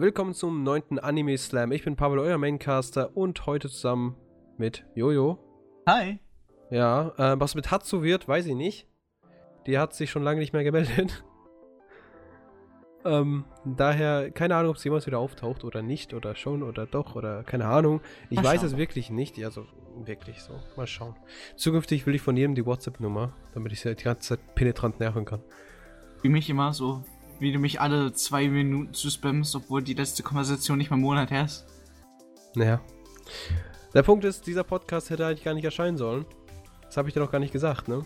willkommen zum neunten Anime Slam. Ich bin Pavel, euer Maincaster und heute zusammen mit Jojo. Hi. Ja, äh, was mit Hatsu wird, weiß ich nicht. Die hat sich schon lange nicht mehr gemeldet. ähm, daher, keine Ahnung, ob sie jemals wieder auftaucht oder nicht oder schon oder doch oder keine Ahnung. Ich Mal weiß schauen. es wirklich nicht. Also, wirklich so. Mal schauen. Zukünftig will ich von jedem die WhatsApp-Nummer, damit ich sie die ganze Zeit penetrant nerven kann. Wie mich immer so, wie du mich alle zwei Minuten zu spammst, obwohl die letzte Konversation nicht mal einen Monat her ist. Naja. Der Punkt ist, dieser Podcast hätte eigentlich gar nicht erscheinen sollen. Das habe ich dir noch gar nicht gesagt, ne?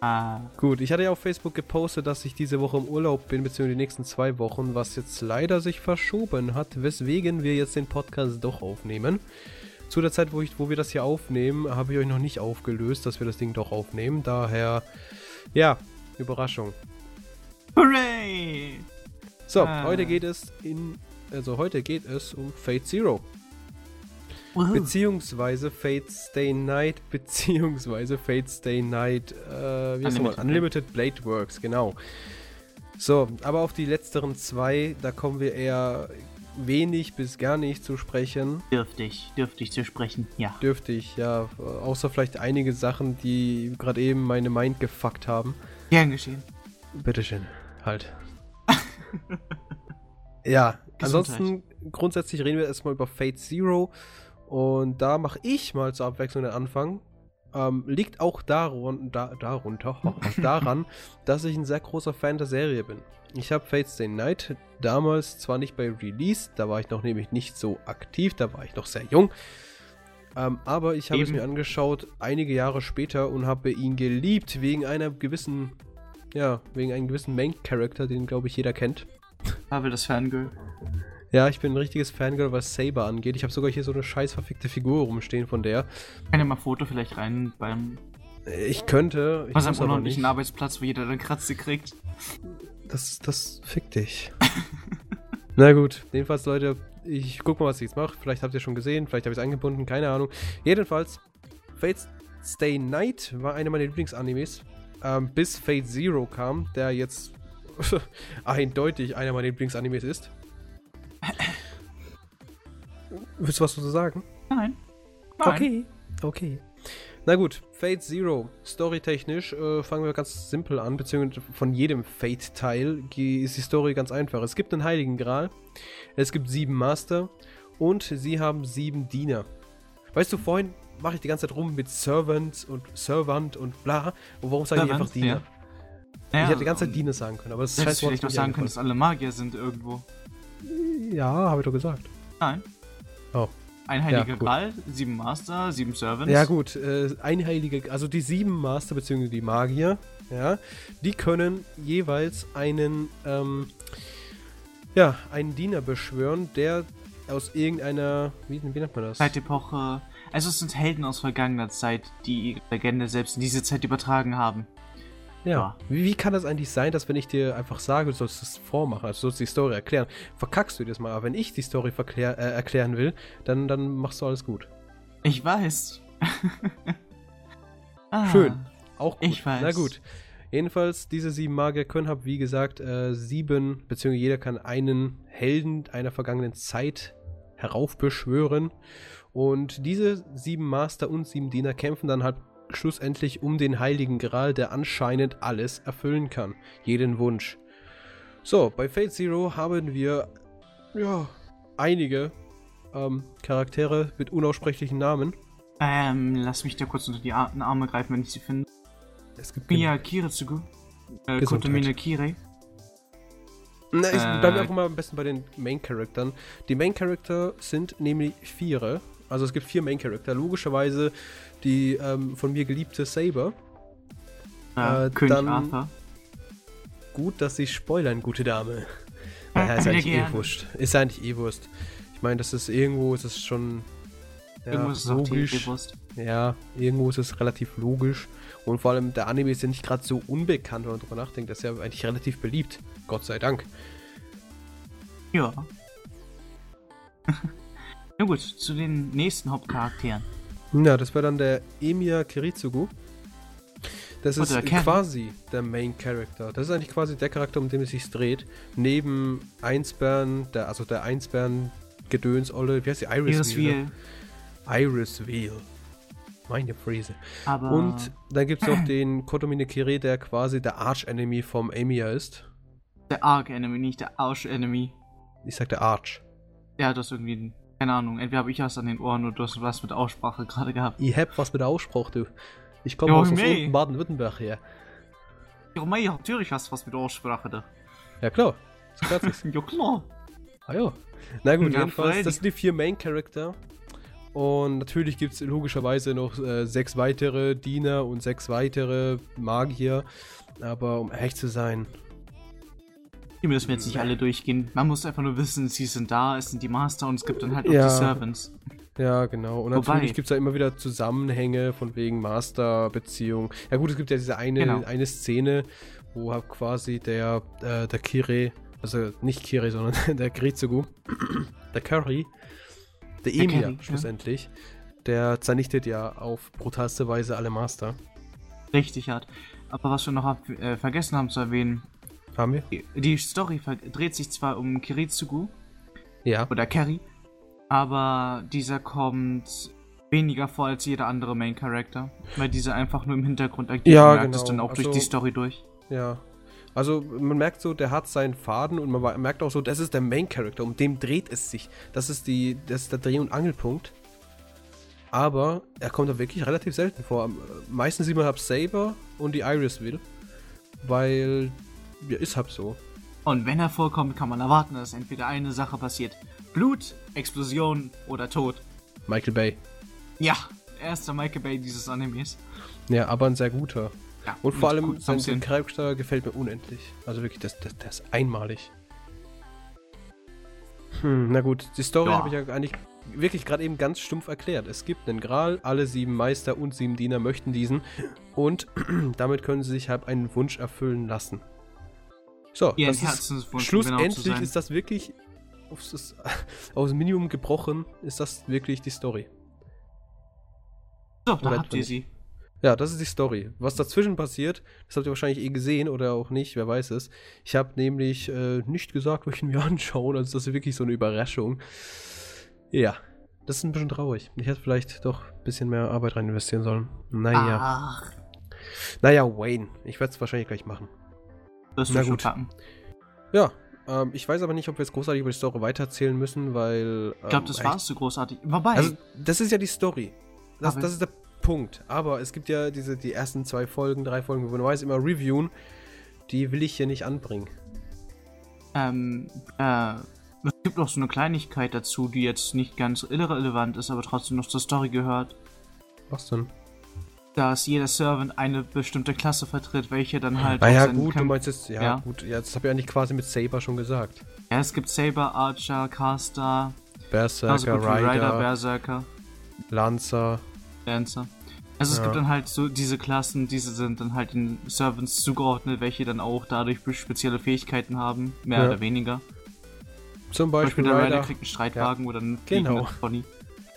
Ah. Gut, ich hatte ja auf Facebook gepostet, dass ich diese Woche im Urlaub bin, beziehungsweise die nächsten zwei Wochen, was jetzt leider sich verschoben hat, weswegen wir jetzt den Podcast doch aufnehmen. Zu der Zeit, wo, ich, wo wir das hier aufnehmen, habe ich euch noch nicht aufgelöst, dass wir das Ding doch aufnehmen. Daher, ja, Überraschung. Hooray! So, Ah. heute geht es in, also heute geht es um Fate Zero. Woohoo. Beziehungsweise Fate Stay Night, beziehungsweise Fate Stay Night, äh, wie heißt? Unlimited Unlimited Blade Works, genau. So, aber auf die letzteren zwei, da kommen wir eher wenig bis gar nicht zu sprechen. Dürftig, dürftig zu sprechen, ja. Dürftig, ja, außer vielleicht einige Sachen, die gerade eben meine Mind gefuckt haben. Gern geschehen. Bitteschön, halt. ja, Gesundheit. ansonsten grundsätzlich reden wir erstmal über Fate Zero und da mache ich mal zur Abwechslung den Anfang. Ähm, liegt auch darun da, darunter, daran, dass ich ein sehr großer Fan der Serie bin. Ich habe Fate Stay Night damals zwar nicht bei Release, da war ich noch nämlich nicht so aktiv, da war ich noch sehr jung. Ähm, aber ich habe es mir angeschaut einige Jahre später und habe ihn geliebt wegen einer gewissen, ja, wegen einem gewissen Main Character, den glaube ich jeder kennt. Habe das Fangirl. Ja, ich bin ein richtiges Fangirl, was Saber angeht. Ich habe sogar hier so eine scheiß verfickte Figur rumstehen von der. Kann ja mal Foto vielleicht rein beim Ich könnte, ich was am unordentlichen Arbeitsplatz, wo jeder dann Kratze kriegt. Das, das fickt dich. Na gut, jedenfalls Leute, ich guck mal, was ich jetzt mache. Vielleicht habt ihr schon gesehen, vielleicht habe ich es eingebunden, keine Ahnung. Jedenfalls, Fate Stay Night war einer meiner Lieblingsanimes. Ähm, bis Fate Zero kam, der jetzt eindeutig einer meiner Lieblingsanimes ist. Willst du was dazu sagen? Nein. Nein. Okay, okay. Na gut, Fate Zero. Storytechnisch äh, fangen wir ganz simpel an, beziehungsweise von jedem Fate-Teil ist die Story ganz einfach. Es gibt einen Heiligen Gral, es gibt sieben Master und sie haben sieben Diener. Weißt du, vorhin mache ich die ganze Zeit rum mit Servant und Servant und bla. Und warum sage ich einfach Diener? ja. Naja, ich hätte die ganze Zeit ähm, Diener sagen können, aber das Wort vielleicht mir sagen können, dass alle Magier sind irgendwo. Ja, habe ich doch gesagt. Nein. Oh. Ein heiliger gut. Gral, sieben Master, sieben Servants. Ja gut, äh, einheilige, also die sieben Master bzw. die Magier, ja, die können jeweils einen, ähm, ja, einen Diener beschwören, der aus irgendeiner, wie, wie nennt man das? Zeitepoche. Also es sind Helden aus vergangener Zeit, die ihre Legende selbst in diese Zeit übertragen haben. Ja. Ja. Wie, wie kann das eigentlich sein, dass wenn ich dir einfach sage, du sollst es vormachen, also du sollst die Story erklären, verkackst du das mal, aber wenn ich die Story äh, erklären will, dann, dann machst du alles gut. Ich weiß. ah, Schön. Auch gut. Ich weiß. Na gut. Jedenfalls, diese sieben Magier können, hab wie gesagt, äh, sieben, beziehungsweise jeder kann einen Helden einer vergangenen Zeit heraufbeschwören. Und diese sieben Master und sieben Diener kämpfen dann halt schlussendlich um den Heiligen Gral, der anscheinend alles erfüllen kann. Jeden Wunsch. So, bei Fate Zero haben wir, ja, einige ähm, Charaktere mit unaussprechlichen Namen. Ähm, lass mich da kurz unter die Ar Arme greifen, wenn ich sie finde. Es gibt Mia Kiritsugu. Äh. Kotomine Kirei. Na, ich Äh, bleibe einfach mal am besten bei den Main Charaktern. Die Main Character sind nämlich viere. Also es gibt vier Main Character. Logischerweise die ähm, von mir geliebte Saber. Äh, Äh, König dann- Arthur. Gut, dass sie spoilern, gute Dame. Ja, Naja, ist ja, eigentlich eh wurscht. Ist eigentlich eh wurscht. Ich meine, das ist irgendwo, ist es schon ja, Irgendwo ist es logisch. bewusst. Ja, irgendwo ist es relativ logisch. Und vor allem der Anime ist ja nicht gerade so unbekannt, wenn man drüber nachdenkt. Das ist ja eigentlich relativ beliebt. Gott sei Dank. Ja. Na gut, zu den nächsten Hauptcharakteren. Ja, das wäre dann der Emiya Kiritsugu. Das ist Oder quasi der Main Character. Das ist eigentlich quasi der Charakter, um den es sich dreht. Neben Einsbären, der, also der Einsbären Gedöns Olle, wie heißt die Iris, Wheel, ne? Wheel. Iris Wheel. Meine. Aber. Und dann gibt es noch den Kotomine Kire, der quasi der Arch-Enemy vom Amiya ist. der Arc-Enemy, nicht der Arsch-Enemy. Ich sag der Arch. Ja, du hast irgendwie. Keine Ahnung, entweder habe ich was an den Ohren oder du hast was mit Aussprache gerade gehabt. Ich hab was mit der Aussprache, du. Ich komme aus aus Baden-Württemberg her. Ja, mei, natürlich hast du was mit Aussprache da. Ja klar. Das ist. Ja, klar. Ah ja. Na gut, Ja, jedenfalls, freilich. das sind die vier Main Character. Und natürlich gibt es logischerweise noch äh, sechs weitere Diener und sechs weitere Magier. Aber um ehrlich zu sein, Die müssen wir jetzt nicht alle durchgehen. Man muss einfach nur wissen, sie sind da, es sind die Master und es gibt dann halt auch Ja. die Servants. ja genau. Und Wobei- natürlich gibt es da immer wieder Zusammenhänge von wegen Master-Beziehung. Ja gut, es gibt ja diese eine, Genau. eine Szene, wo quasi der, äh, der Kire, also nicht Kire, sondern der Grizugu, der Curry, der Der Emir Curry, ja. schlussendlich, der zernichtet ja auf brutalste Weise alle Master. Richtig hart. Aber was wir noch hab, äh, vergessen haben zu erwähnen, Haben wir? die- die Story dreht sich zwar um Kiritsugu Ja. oder Kerry, aber dieser kommt weniger vor als jeder andere Main Character, weil dieser einfach nur im Hintergrund agiert. Ja, merkt es genau. dann auch durch Also- die Story durch. Ja. Also man merkt so, der hat seinen Faden und man merkt auch so, das ist der Main Character, um dem dreht es sich. Das ist die, das ist der Dreh- und Angelpunkt. Aber er kommt da wirklich relativ selten vor. Am- Meistens sieht man halt Saber und die Iris will. Weil, ja, ist halt so. Und wenn er vorkommt, kann man erwarten, dass entweder eine Sache passiert. Blut, Explosion oder Tod. Michael Bay. Ja, er ist der Michael Bay dieses Animes. Ja, aber ein sehr guter. Ja, Und vor allem sein, sein. Charakter gefällt mir unendlich. Also wirklich, das, das, das ist einmalig. Hm, na gut, die Story Ja. habe ich ja eigentlich wirklich gerade eben ganz stumpf erklärt. Es gibt einen Gral, alle sieben Meister und sieben Diener möchten diesen und damit können sie sich halt einen Wunsch erfüllen lassen. So, Ihren das ist, Herzenswunsch, genau schlussendlich ist das wirklich aufs, das, aufs Minimum gebrochen, ist das wirklich die Story. So, da habt ihr sie. Ja, das ist die Story. Was dazwischen passiert, das habt ihr wahrscheinlich eh gesehen oder auch nicht, wer weiß es. Ich habe nämlich äh, nicht gesagt, wo ich ihn mir anschaue, also das ist wirklich so eine Überraschung. Ja, das ist ein bisschen traurig. Ich hätte vielleicht doch ein bisschen mehr Arbeit rein investieren sollen. Naja, Ach, naja, Wayne. Ich werde es wahrscheinlich gleich machen. Das Na du schon gut. packen. Ja, ähm, ich weiß aber nicht, ob wir jetzt großartig über die Story weitererzählen müssen, weil. Ich glaube, das ähm, war's so großartig. Wobei, Also, das ist ja die Story. Das, das ist der Punkt. Aber es gibt ja diese, die ersten zwei Folgen, drei Folgen, wo wir weiß immer reviewen. Die will ich hier nicht anbringen. ähm, äh, es gibt noch so eine Kleinigkeit dazu, die jetzt nicht ganz irrelevant ist, aber trotzdem noch zur Story gehört, Was denn? Dass jeder Servant eine bestimmte Klasse vertritt, welche dann halt. Ah auch ja, seinen gut, du Kämpf- meinst jetzt, ja, Ja. gut, ja, das habe ich eigentlich quasi mit Saber schon gesagt. Ja, es gibt Saber, Archer, Caster, Berserker, wie Rider, Rider, Berserker, Lancer. Dancer. Also es Ja. gibt dann halt so diese Klassen, diese sind dann halt den Servants zugeordnet, welche dann auch dadurch spezielle Fähigkeiten haben, mehr Ja. oder weniger. Zum Zum Beispiel Beispiel der Rider Rider. kriegt einen Streitwagen oder einen Genau. Pony.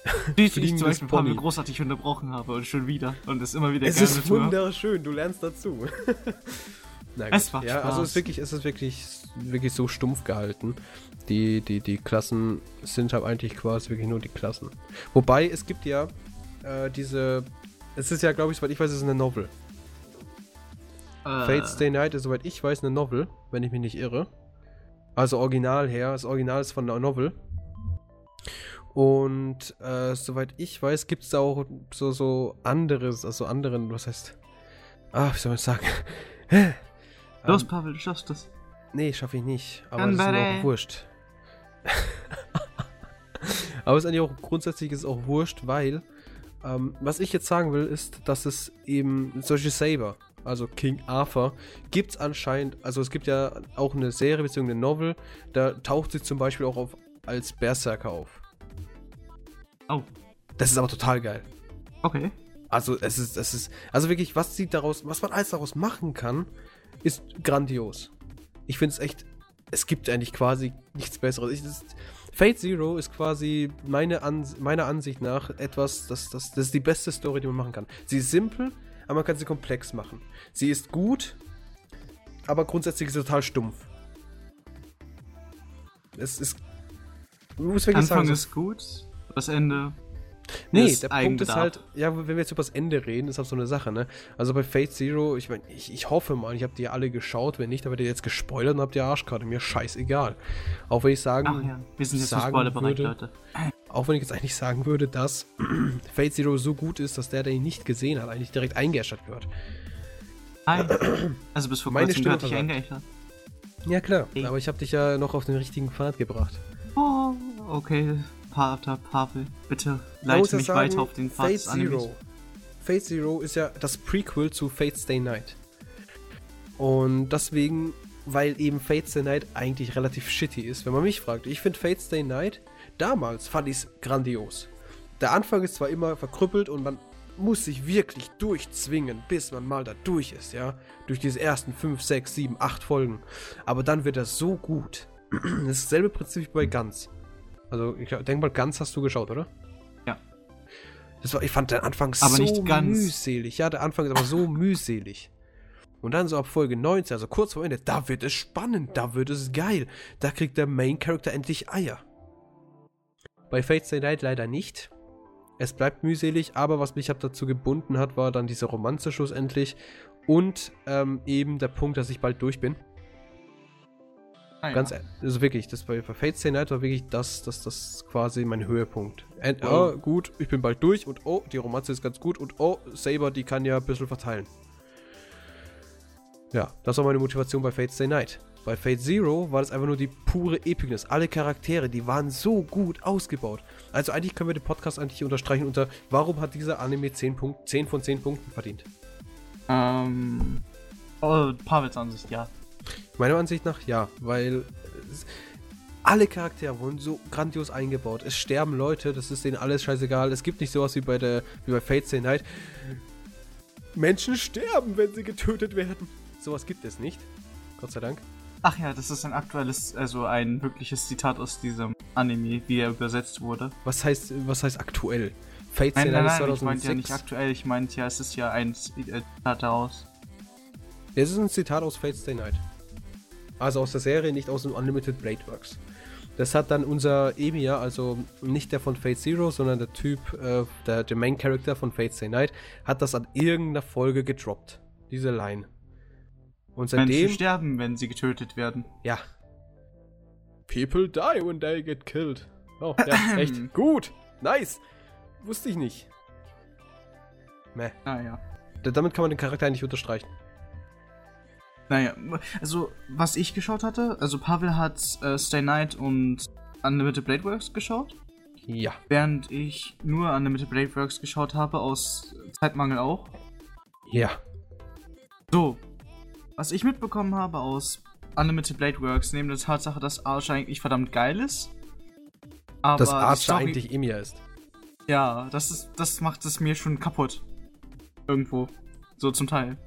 Die ich zum Beispiel ein paar Mal großartig unterbrochen habe und schon wieder. Und es immer wieder Es ist wunderschön, du lernst dazu. Na gut. Es macht ja, also es Spaß. ist wirklich, es ist wirklich, wirklich so stumpf gehalten. Die, die, die Klassen sind halt eigentlich quasi wirklich nur die Klassen. Wobei es gibt ja äh, diese. Es ist ja, glaube ich, soweit ich weiß, es ist eine Novel. Äh, Fate Stay Night ist, soweit ich weiß, eine Novel, wenn ich mich nicht irre. Also original her. Das Original ist von der Novel. Und äh, soweit ich weiß, gibt es da auch so, so anderes, also anderen, was heißt. Ah, wie soll man sagen? Los, Ähm, Pavel, du schaffst das. Nee, schaffe ich nicht. Aber Dann das ist mir auch wurscht. aber es ist eigentlich auch grundsätzlich ist es auch wurscht, weil ähm, was ich jetzt sagen will, ist, dass es eben solche Saber, also King Arthur, gibt es anscheinend, also es gibt ja auch eine Serie bzw. eine Novel, da taucht sie zum Beispiel auch auf, als Berserker auf. Oh, Das ist aber total geil. okay. Also es ist, es ist, also wirklich, was sie daraus, was man alles daraus machen kann, ist grandios. Ich finde es echt, es gibt eigentlich quasi nichts Besseres. Ich, das, Fate Zero ist quasi meine Ans meiner Ansicht nach etwas, das, das, das ist die beste Story, die man machen kann. Sie ist simpel, aber man kann sie komplex machen. Sie ist gut, aber grundsätzlich ist sie total stumpf. Es ist. Anfang sagen, ist gut, das Ende. Nee, der Punkt ist halt, ja, wenn wir jetzt über das Ende reden, ist halt so eine Sache, ne? Also bei Fate Zero, ich meine, ich, ich hoffe mal, ich habe die alle geschaut, wenn nicht, dann werdet ihr jetzt gespoilert und habt ihr Arschkarte, mir scheißegal. Auch wenn ich sagen, Ach ja, wir sind jetzt sagen würde, Leute. Auch wenn ich jetzt eigentlich sagen würde, dass Fate Zero so gut ist, dass der, der ihn nicht gesehen hat, eigentlich direkt eingeäschert wird. Also bis vor kurzem gehört dich eingeäschert. Ja klar, hey. aber ich habe dich ja noch auf den richtigen Pfad gebracht. Oh, okay. Pater Pavel, bitte leite mich sagen, weiter auf den Pfad Fate Zero. Fate Zero ist ja das Prequel zu Fate Stay Night. Und deswegen, weil eben Fate Stay Night eigentlich relativ shitty ist, wenn man mich fragt. Ich finde Fate Stay Night, damals fand ich es grandios. Der Anfang ist zwar immer verkrüppelt und man muss sich wirklich durchzwingen, bis man mal da durch ist, ja. Durch diese ersten 5, 6, 7, 8 Folgen. Aber dann wird er so gut. Das ist dasselbe Prinzip wie bei Ganz. Also, ich denke mal, Ganz hast du geschaut, oder? Ja. Das war, ich fand den Anfang aber so mühselig. Ja, der Anfang ist aber so mühselig. Und dann so ab Folge 19, also kurz vor Ende, da wird es spannend, da wird es geil. Da kriegt der Main Character endlich Eier. Bei Fate Stay Night leider nicht. Es bleibt mühselig, aber was mich dazu gebunden hat, war dann diese Romanze schlussendlich und ähm, eben der Punkt, dass ich bald durch bin. Ah, Ganz, ja. also wirklich, das bei, bei Fate Stay Night war wirklich das, das, das quasi mein Höhepunkt. And, oh. oh, gut, ich bin bald durch und oh, die Romanze ist ganz gut und oh, Saber, die kann ja ein bisschen verteilen. Ja, das war meine Motivation bei Fate Stay Night. Bei Fate Zero war das einfach nur die pure Epicness. Alle Charaktere, die waren so gut ausgebaut. Also eigentlich können wir den Podcast eigentlich unterstreichen unter, warum hat dieser Anime 10, Punkt, 10 von 10 Punkten verdient? Ähm, oh, Pavels Ansicht, ja. Meiner Ansicht nach ja, weil alle Charaktere wurden so grandios eingebaut. Es sterben Leute, das ist denen alles scheißegal. Es gibt nicht sowas wie bei der wie bei Fate Stay Night. Menschen sterben, wenn sie getötet werden. Sowas gibt es nicht. Gott sei Dank. Ach ja, das ist ein aktuelles, also ein wirkliches Zitat aus diesem Anime, wie er übersetzt wurde. Was heißt, was heißt aktuell? Fate nein, nein, nein, ich meinte ja nicht aktuell, ich meinte ja, es ist ja ein äh, Zitat daraus. Es ist ein Zitat aus Fate Stay Night. Also aus der Serie, nicht aus dem Unlimited Blade Works. Das hat dann unser Emir, also nicht der von Fate Zero, sondern der Typ, äh, der, der Main Character von Fate Stay Night, hat das an irgendeiner Folge gedroppt. Diese Line. Und seitdem. Menschen sterben, wenn sie getötet werden. Ja. People die when they get killed. Oh, ja, echt. Gut. Nice. Wusste ich nicht. Meh. Naja. Damit kann man den Charakter nicht unterstreichen. Naja, also, was ich geschaut hatte, also Pavel hat äh, Stay Night und Unlimited Blade Works geschaut. Ja. Während ich nur Unlimited Blade Works geschaut habe, aus Zeitmangel auch. Ja. So, was ich mitbekommen habe aus Unlimited Blade Works, neben der Tatsache, dass Archer eigentlich verdammt geil ist. Aber dass Archer Story, eigentlich Emir ist. Ja, das ist, das macht es mir schon kaputt. Irgendwo. So zum Teil.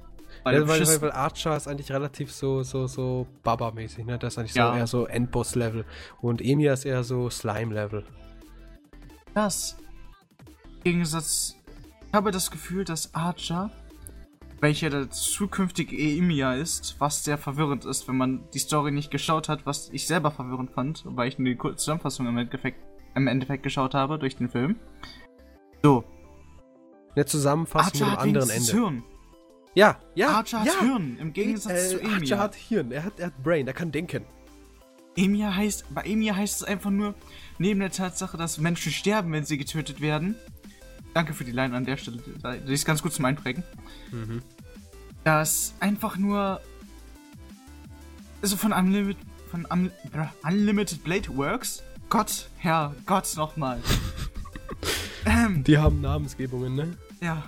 Weil, ja, weil, weil, weil, Archer ist eigentlich relativ so, so, so Baba-mäßig, ne? Das ist eigentlich ja. so eher so Endboss-Level. Und Emir ist eher so Slime-Level. Das. Im Gegensatz. Ich habe das Gefühl, dass Archer welcher der zukünftige Emia ist, was sehr verwirrend ist, wenn man die Story nicht geschaut hat, was ich selber verwirrend fand, weil ich nur die kurze Zusammenfassung im Endeffekt, im Endeffekt geschaut habe durch den Film. So. Eine Zusammenfassung mit einem anderen Ende. Hirn. Ja, ja. Archer hat ja. Hirn, im Gegensatz äh, zu Emia. Archer hat Hirn, er hat, er hat Brain, er kann denken. Emia heißt, bei Emia heißt es einfach nur, neben der Tatsache, dass Menschen sterben, wenn sie getötet werden. Danke für die Line an der Stelle, die ist ganz gut zum Einprägen. Mhm das einfach nur also von Unlimited von Un Unlimited Blade Works. Gott, Herr, Gott nochmal. ähm, Die haben Namensgebungen, ne? Ja.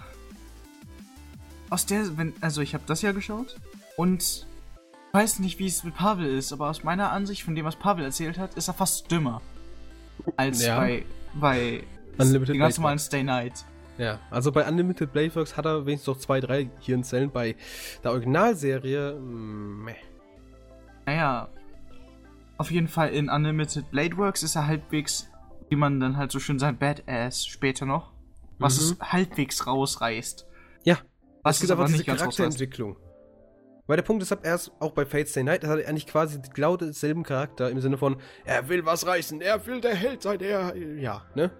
Aus der, wenn, also ich habe das ja geschaut und ich weiß nicht, wie es mit Pavel ist, aber aus meiner Ansicht, von dem, was Pavel erzählt hat, ist er fast dümmer als ja. bei, bei Unlimited den ganz normalen Stay Night. Ja, also bei Unlimited Blade Works hat er wenigstens noch zwei, drei Hirnzellen. Bei der Originalserie, mm, meh. Naja, auf jeden Fall in Unlimited Blade Works ist er halbwegs, wie man dann halt so schön sagt, Badass später noch. Was mhm. es halbwegs rausreißt. Ja. Was es gibt aber diese Charakterentwicklung. Weil der Punkt ist, er ist auch bei Fate Stay Night, er hat eigentlich quasi genau denselben Charakter im Sinne von, er will was reißen, er will der Held sein, er, ja, ne?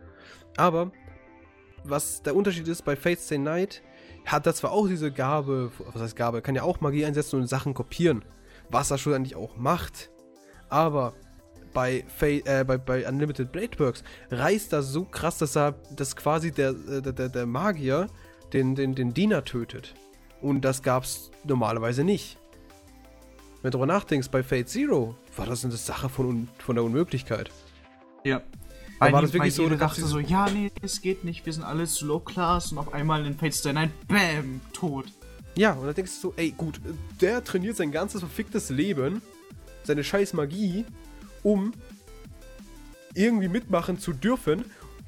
Aber, was der Unterschied ist, bei Fate Stay Night hat er zwar auch diese Gabe, was heißt Gabe, kann ja auch Magie einsetzen und Sachen kopieren, was er schon eigentlich auch macht, aber bei, äh, bei, bei Unlimited Blade Works reißt er so krass, dass er, dass quasi der, äh, der, der, der Magier den, den, den Diener tötet. Und das gab's normalerweise nicht. Wenn du darüber nachdenkst, bei Fate Zero war das eine Sache von, von der Unmöglichkeit. Ja. Aber war das wirklich so, du dachte so, ja, nee, es geht nicht, wir sind alle zu low class und auf einmal in Fate Stay Night, bam, tot. Ja, und dann denkst du so, ey, gut, der trainiert sein ganzes verficktes Leben, seine scheiß Magie, um irgendwie mitmachen zu dürfen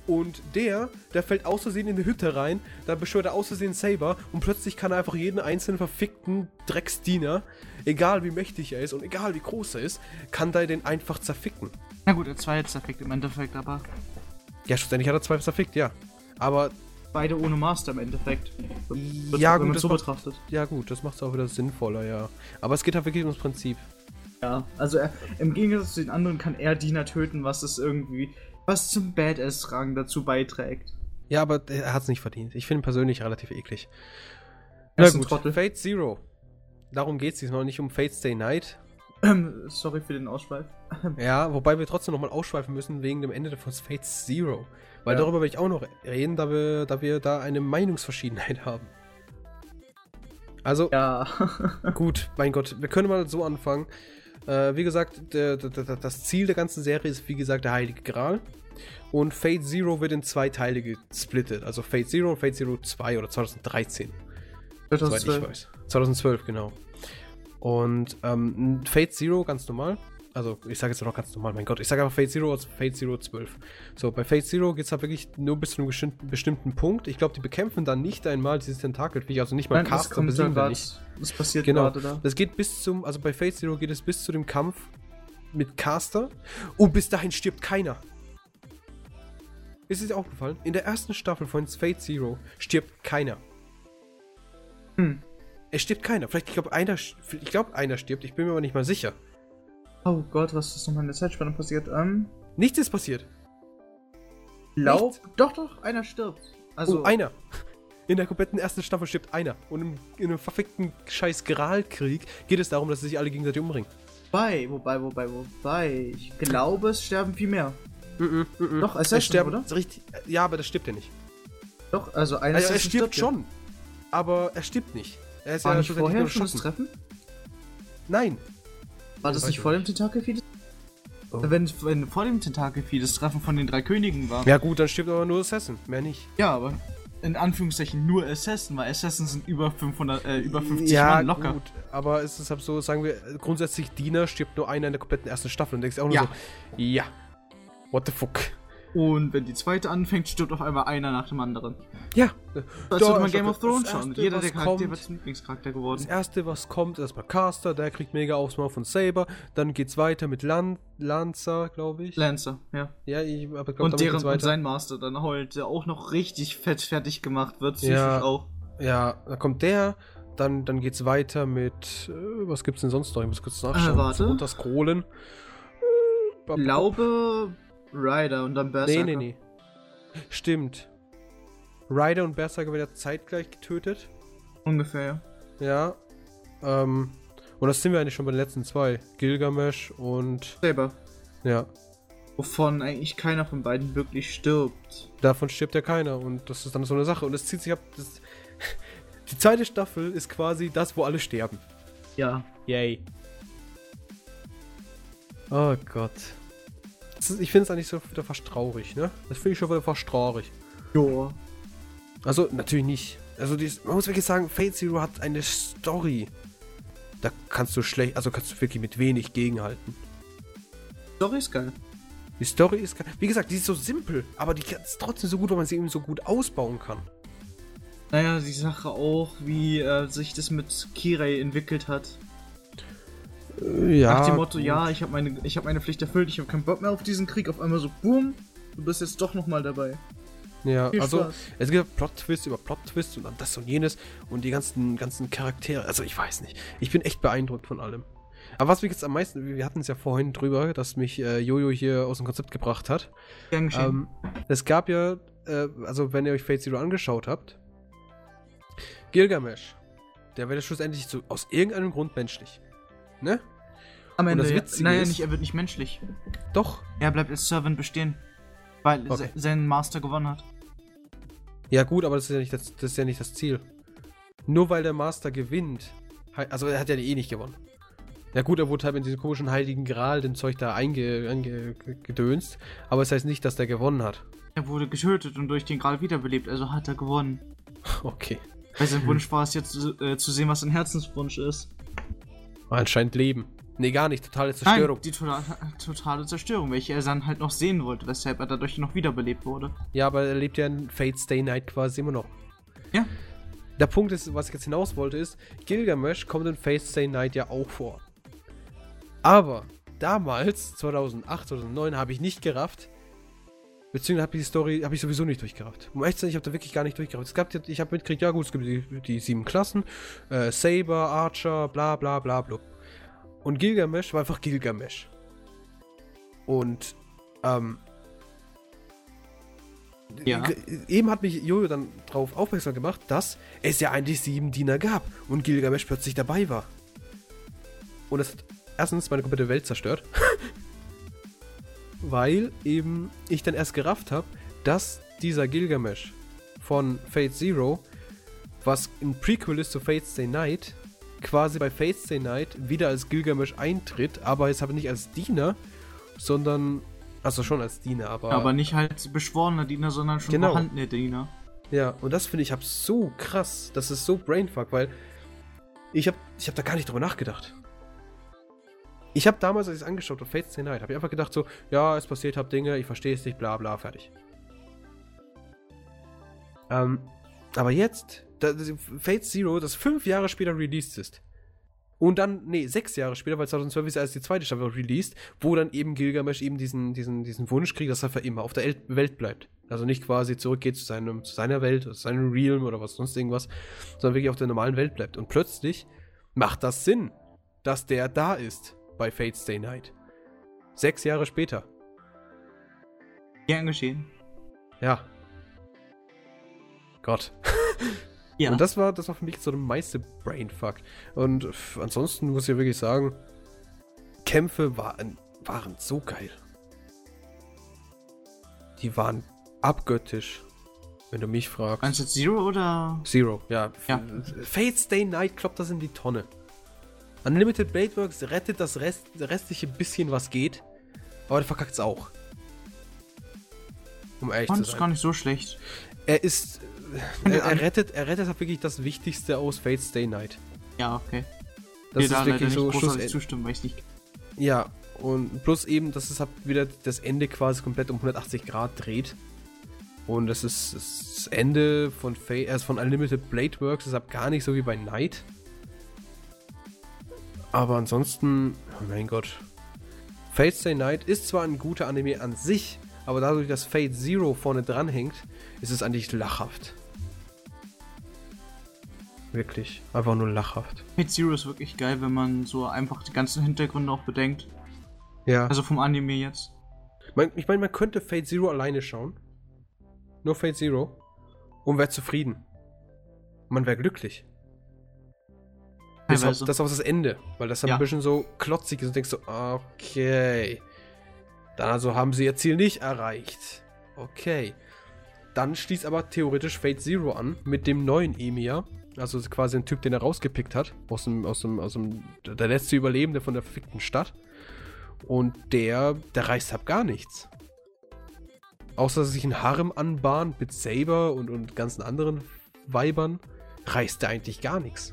und der, der fällt aus Versehen in die Hütte rein, da beschwört er aus Versehen Saber und plötzlich kann er einfach jeden einzelnen verfickten Drecksdiener, egal wie mächtig er ist und egal wie groß er ist, kann da den einfach zerficken. Na gut, er hat zwei zerfickt im Endeffekt, aber. Ja, schlussendlich hat er zwei zerfickt, ja. Aber. Beide ohne Master im Endeffekt. Wird, ja, gut, das so macht, betrachtet. Ja, gut, das macht es auch wieder sinnvoller, ja. Aber es geht halt wirklich ums Prinzip. Ja, also er, im Gegensatz zu den anderen kann er Diener töten, was es irgendwie was zum Badass-Rang dazu beiträgt. Ja, aber er hat es nicht verdient. Ich finde ihn persönlich relativ eklig. Na gut, Trottel. Fate Zero. Darum geht es diesmal nicht um Fate Stay Night. Ähm, sorry für den Ausschweif. ja, wobei wir trotzdem nochmal ausschweifen müssen wegen dem Ende von Fate Zero. Weil ja. darüber will ich auch noch reden, da wir, da wir da eine Meinungsverschiedenheit haben. Also, ja. gut, mein Gott, wir können mal so anfangen. Äh, wie gesagt, der, der, der, das Ziel der ganzen Serie ist, wie gesagt, der Heilige Gral. Und Fate Zero wird in zwei Teile gesplittet. Also Fate Zero und Fate Zero 2 oder 2013. 2012. Soweit ich weiß. 2012, genau. Und ähm, Fate Zero ganz normal also ich sage jetzt noch ganz normal, mein Gott, ich sage einfach Fate Zero aus Fate Zero 12. So, bei Fate Zero geht es halt wirklich nur bis zu einem bestimmten, bestimmten Punkt. Ich glaube, die bekämpfen dann nicht einmal dieses Tentakelviech, also nicht mal Nein, Caster besiegen da nicht. Das passiert genau. gerade da. Das geht bis zum, also bei Fate Zero geht es bis zu dem Kampf mit Caster und bis dahin stirbt keiner. Ist es dir aufgefallen? In der ersten Staffel von Fate Zero stirbt keiner. Hm. Es stirbt keiner. Vielleicht, ich glaube, einer, ich glaube, einer stirbt. Ich bin mir aber nicht mal sicher. Oh Gott, was ist nochmal in der Zeitspanne passiert? Ähm, Nichts ist passiert. Glaub. Doch, doch, einer stirbt. Also. Oh, einer. In der kompletten ersten Staffel stirbt einer. Und im, in einem verfickten scheiß Gralkrieg geht es darum, dass sie sich alle gegenseitig umbringen. Wobei, wobei, wobei, wobei. Ich glaube, es sterben viel mehr. Mm -mm, mm, mm. Doch, es sterben, oder? Richtig, ja, aber das stirbt ja nicht. Doch, also einer also, er stirbt, stirbt schon. Ja. Aber er stirbt nicht. Er ist War ja nicht vorher schon das Treffen? Nein, war das nicht vor dem Tentakelvieh? Oh. Wenn, wenn vor dem Tentakelvieh das Treffen von den drei Königen war. Ja gut, dann stirbt aber nur Assassin, mehr nicht. Ja, aber in Anführungszeichen nur Assassin, weil Assassin sind über 500, äh, über 50 ja, Mann locker. gut, aber es ist halt so, sagen wir, grundsätzlich Diener stirbt nur einer in der kompletten ersten Staffel und denkst auch nur ja. so, ja, what the fuck. Und wenn die zweite anfängt, stirbt auf einmal einer nach dem anderen. Ja. Das würde man Game of Thrones schauen. Jeder der Charakter wird zum Lieblingscharakter geworden. Das erste, was kommt, ist erstmal Caster, der kriegt mega aufs Maul von Saber. Dann geht's weiter mit Lan Lancer, glaube ich. Lancer, ja. Ja, ich aber glaub, Und deren und sein Master dann halt, der auch noch richtig fett fertig gemacht wird, ja, auch. Ja, dann kommt der. Dann, dann geht's weiter mit. Äh, was gibt's denn sonst noch? Ich muss kurz nachschauen. Äh, warte. Runter scrollen. Glaube Ryder und dann Berserker. Nee, nee, nee. Stimmt. Ryder und Berserker werden zeitgleich getötet. Ungefähr, ja. Ja. Ähm, und das sind wir eigentlich schon bei den letzten zwei. Gilgamesh und. Saber. Ja. Wovon eigentlich keiner von beiden wirklich stirbt. Davon stirbt ja keiner und das ist dann so eine Sache. Und es zieht sich ab. Das, die zweite Staffel ist quasi das, wo alle sterben. Ja. Yay. Oh Gott ich finde es eigentlich so wieder fast traurig, ne? Das finde ich schon wieder fast traurig. Ja. Also, natürlich nicht. Also, dies, man muss wirklich sagen, Fate Zero hat eine Story. Da kannst du schlecht, also kannst du wirklich mit wenig gegenhalten. Die Story ist geil. Die Story ist geil. Wie gesagt, die ist so simpel, aber die ist trotzdem so gut, weil man sie eben so gut ausbauen kann. Naja, die Sache auch, wie äh, sich das mit Kirei entwickelt hat. Ja. Nach dem Motto, ja, ich habe meine, hab meine Pflicht erfüllt, ich habe keinen Bock mehr auf diesen Krieg. Auf einmal so, boom, du bist jetzt doch nochmal dabei. Ja, Viel also Spaß. es gibt Plot-Twist über Plot-Twist und dann das und jenes und die ganzen, ganzen Charaktere. Also ich weiß nicht. Ich bin echt beeindruckt von allem. Aber was mich jetzt am meisten, wir hatten es ja vorhin drüber, dass mich äh, Jojo hier aus dem Konzept gebracht hat. Gern. Ähm, es gab ja, äh, also wenn ihr euch Fate Zero angeschaut habt, Gilgamesh, der wird ja schlussendlich so aus irgendeinem Grund menschlich. Ne? Am und Ende, das ja. Witzige naja, ist- nicht, er wird nicht menschlich. Doch. Er bleibt als Servant bestehen. Weil Okay. se sein Master gewonnen hat. Ja gut, aber das ist ja nicht das, das, ist ja nicht das Ziel. Nur weil der Master gewinnt, also er hat ja eh nicht gewonnen. Ja gut, er wurde halt in diesen komischen heiligen Gral, dem Zeug da eingedönst, einge, ge- gedönst, aber es heißt nicht, dass der gewonnen hat. Er wurde getötet und durch den Gral wiederbelebt, also hat er gewonnen. Okay. Weil sein Wunsch war es jetzt äh, zu sehen, was sein Herzenswunsch ist. Anscheinend Leben. Nee, gar nicht, totale Zerstörung. Nein, die totale, totale Zerstörung, welche er dann halt noch sehen wollte, weshalb er dadurch noch wiederbelebt wurde. Ja, aber er lebt ja in Fate Stay Night quasi immer noch. Ja. Der Punkt ist, was ich jetzt hinaus wollte, ist, Gilgamesh kommt in Fate Stay Night ja auch vor. Aber damals, 2008, 2009, habe ich nicht gerafft. Beziehungsweise habe ich die Story habe ich sowieso nicht durchgerafft. Um ehrlich zu sein, ich habe da wirklich gar nicht durchgerafft. Es gab, ich habe mitgekriegt, ja gut, es gibt die, die sieben Klassen, äh, Saber, Archer, bla bla bla bla. Und Gilgamesh war einfach Gilgamesh. Und, ähm, Ja. Eben hat mich Jojo dann darauf aufmerksam gemacht, dass es ja eigentlich sieben Diener gab und Gilgamesh plötzlich dabei war. Und das hat erstens meine komplette Welt zerstört. Weil eben ich dann erst gerafft habe, dass dieser Gilgamesh von Fate Zero, was ein Prequel ist zu Fate Stay Night, quasi bei Fate Stay Night wieder als Gilgamesh eintritt, aber jetzt aber nicht als Diener, sondern, also schon als Diener, aber Aber nicht halt beschworener Diener, sondern schon Genau. vorhandene Diener. Ja, und das finde ich hab so krass. Das ist so brainfuck, weil ich habe ich hab da gar nicht drüber nachgedacht. Ich habe damals, als ich es angeschaut habe, Fate Stay Night, habe ich einfach gedacht so, ja, es passiert hab Dinge, ich verstehe es nicht, bla bla, fertig. Ähm, aber jetzt, da, Fate Zero, das fünf Jahre später released ist. Und dann, nee, sechs Jahre später, weil 2012 ist erst die zweite Staffel released, wo dann eben Gilgamesh eben diesen, diesen, diesen Wunsch kriegt, dass er für immer auf der El Welt bleibt. Also nicht quasi zurückgeht zu, seinem, zu seiner Welt, zu seinem Realm oder was sonst irgendwas, sondern wirklich auf der normalen Welt bleibt. Und plötzlich macht das Sinn, dass der da ist bei Fate Stay Night. Sechs Jahre später. Gern geschehen. Ja. Gott. Ja. Und das war, das war für mich so der meiste Brainfuck. Und ansonsten muss ich wirklich sagen, Kämpfe waren, waren so geil. Die waren abgöttisch, wenn du mich fragst. Meinst du Zero oder? Zero, ja. Ja. Fate Stay Night kloppt das in die Tonne. Unlimited Blade Works rettet das Rest, restliche bisschen, was geht, aber der verkackt es auch. Um ehrlich Ich fand zu sein. gar nicht so schlecht. Er ist. Er, er, rettet, er rettet halt wirklich das Wichtigste aus Fate Stay Night. Ja, okay. Das da ist leider wirklich so Schluss. zustimmen, weil ich nicht. Ja, und plus eben, dass es halt wieder das Ende quasi komplett um 180 Grad dreht. Und das ist das Ende von, Fate, äh, von Unlimited Blade Works, deshalb gar nicht so wie bei Night. Aber ansonsten, oh mein Gott. Fate Stay Night ist zwar ein guter Anime an sich, aber dadurch, dass Fate Zero vorne dran hängt, ist es eigentlich lachhaft. Wirklich. Einfach nur lachhaft. Hate Zero ist wirklich geil, wenn man so einfach die ganzen Hintergründe auch bedenkt. Ja. Also vom Anime jetzt. Man, ich meine, man könnte Fate Zero alleine schauen. Nur Fate Zero. Und wäre zufrieden. Man wäre glücklich. Bis auf, Teilweise. das ist auch das Ende. Weil das dann Ja. ein bisschen so klotzig ist und denkst so, okay. Dann also haben sie ihr Ziel nicht erreicht. Okay. Dann schließt aber theoretisch Fate Zero an mit dem neuen Emir. Also quasi ein Typ, den er rausgepickt hat. Aus dem, aus dem, aus dem, der letzte Überlebende von der verfickten Stadt. Und der, der reißt ab gar nichts. Außer dass er sich ein Harem anbahnt mit Saber und, und ganzen anderen Weibern, reißt er eigentlich gar nichts.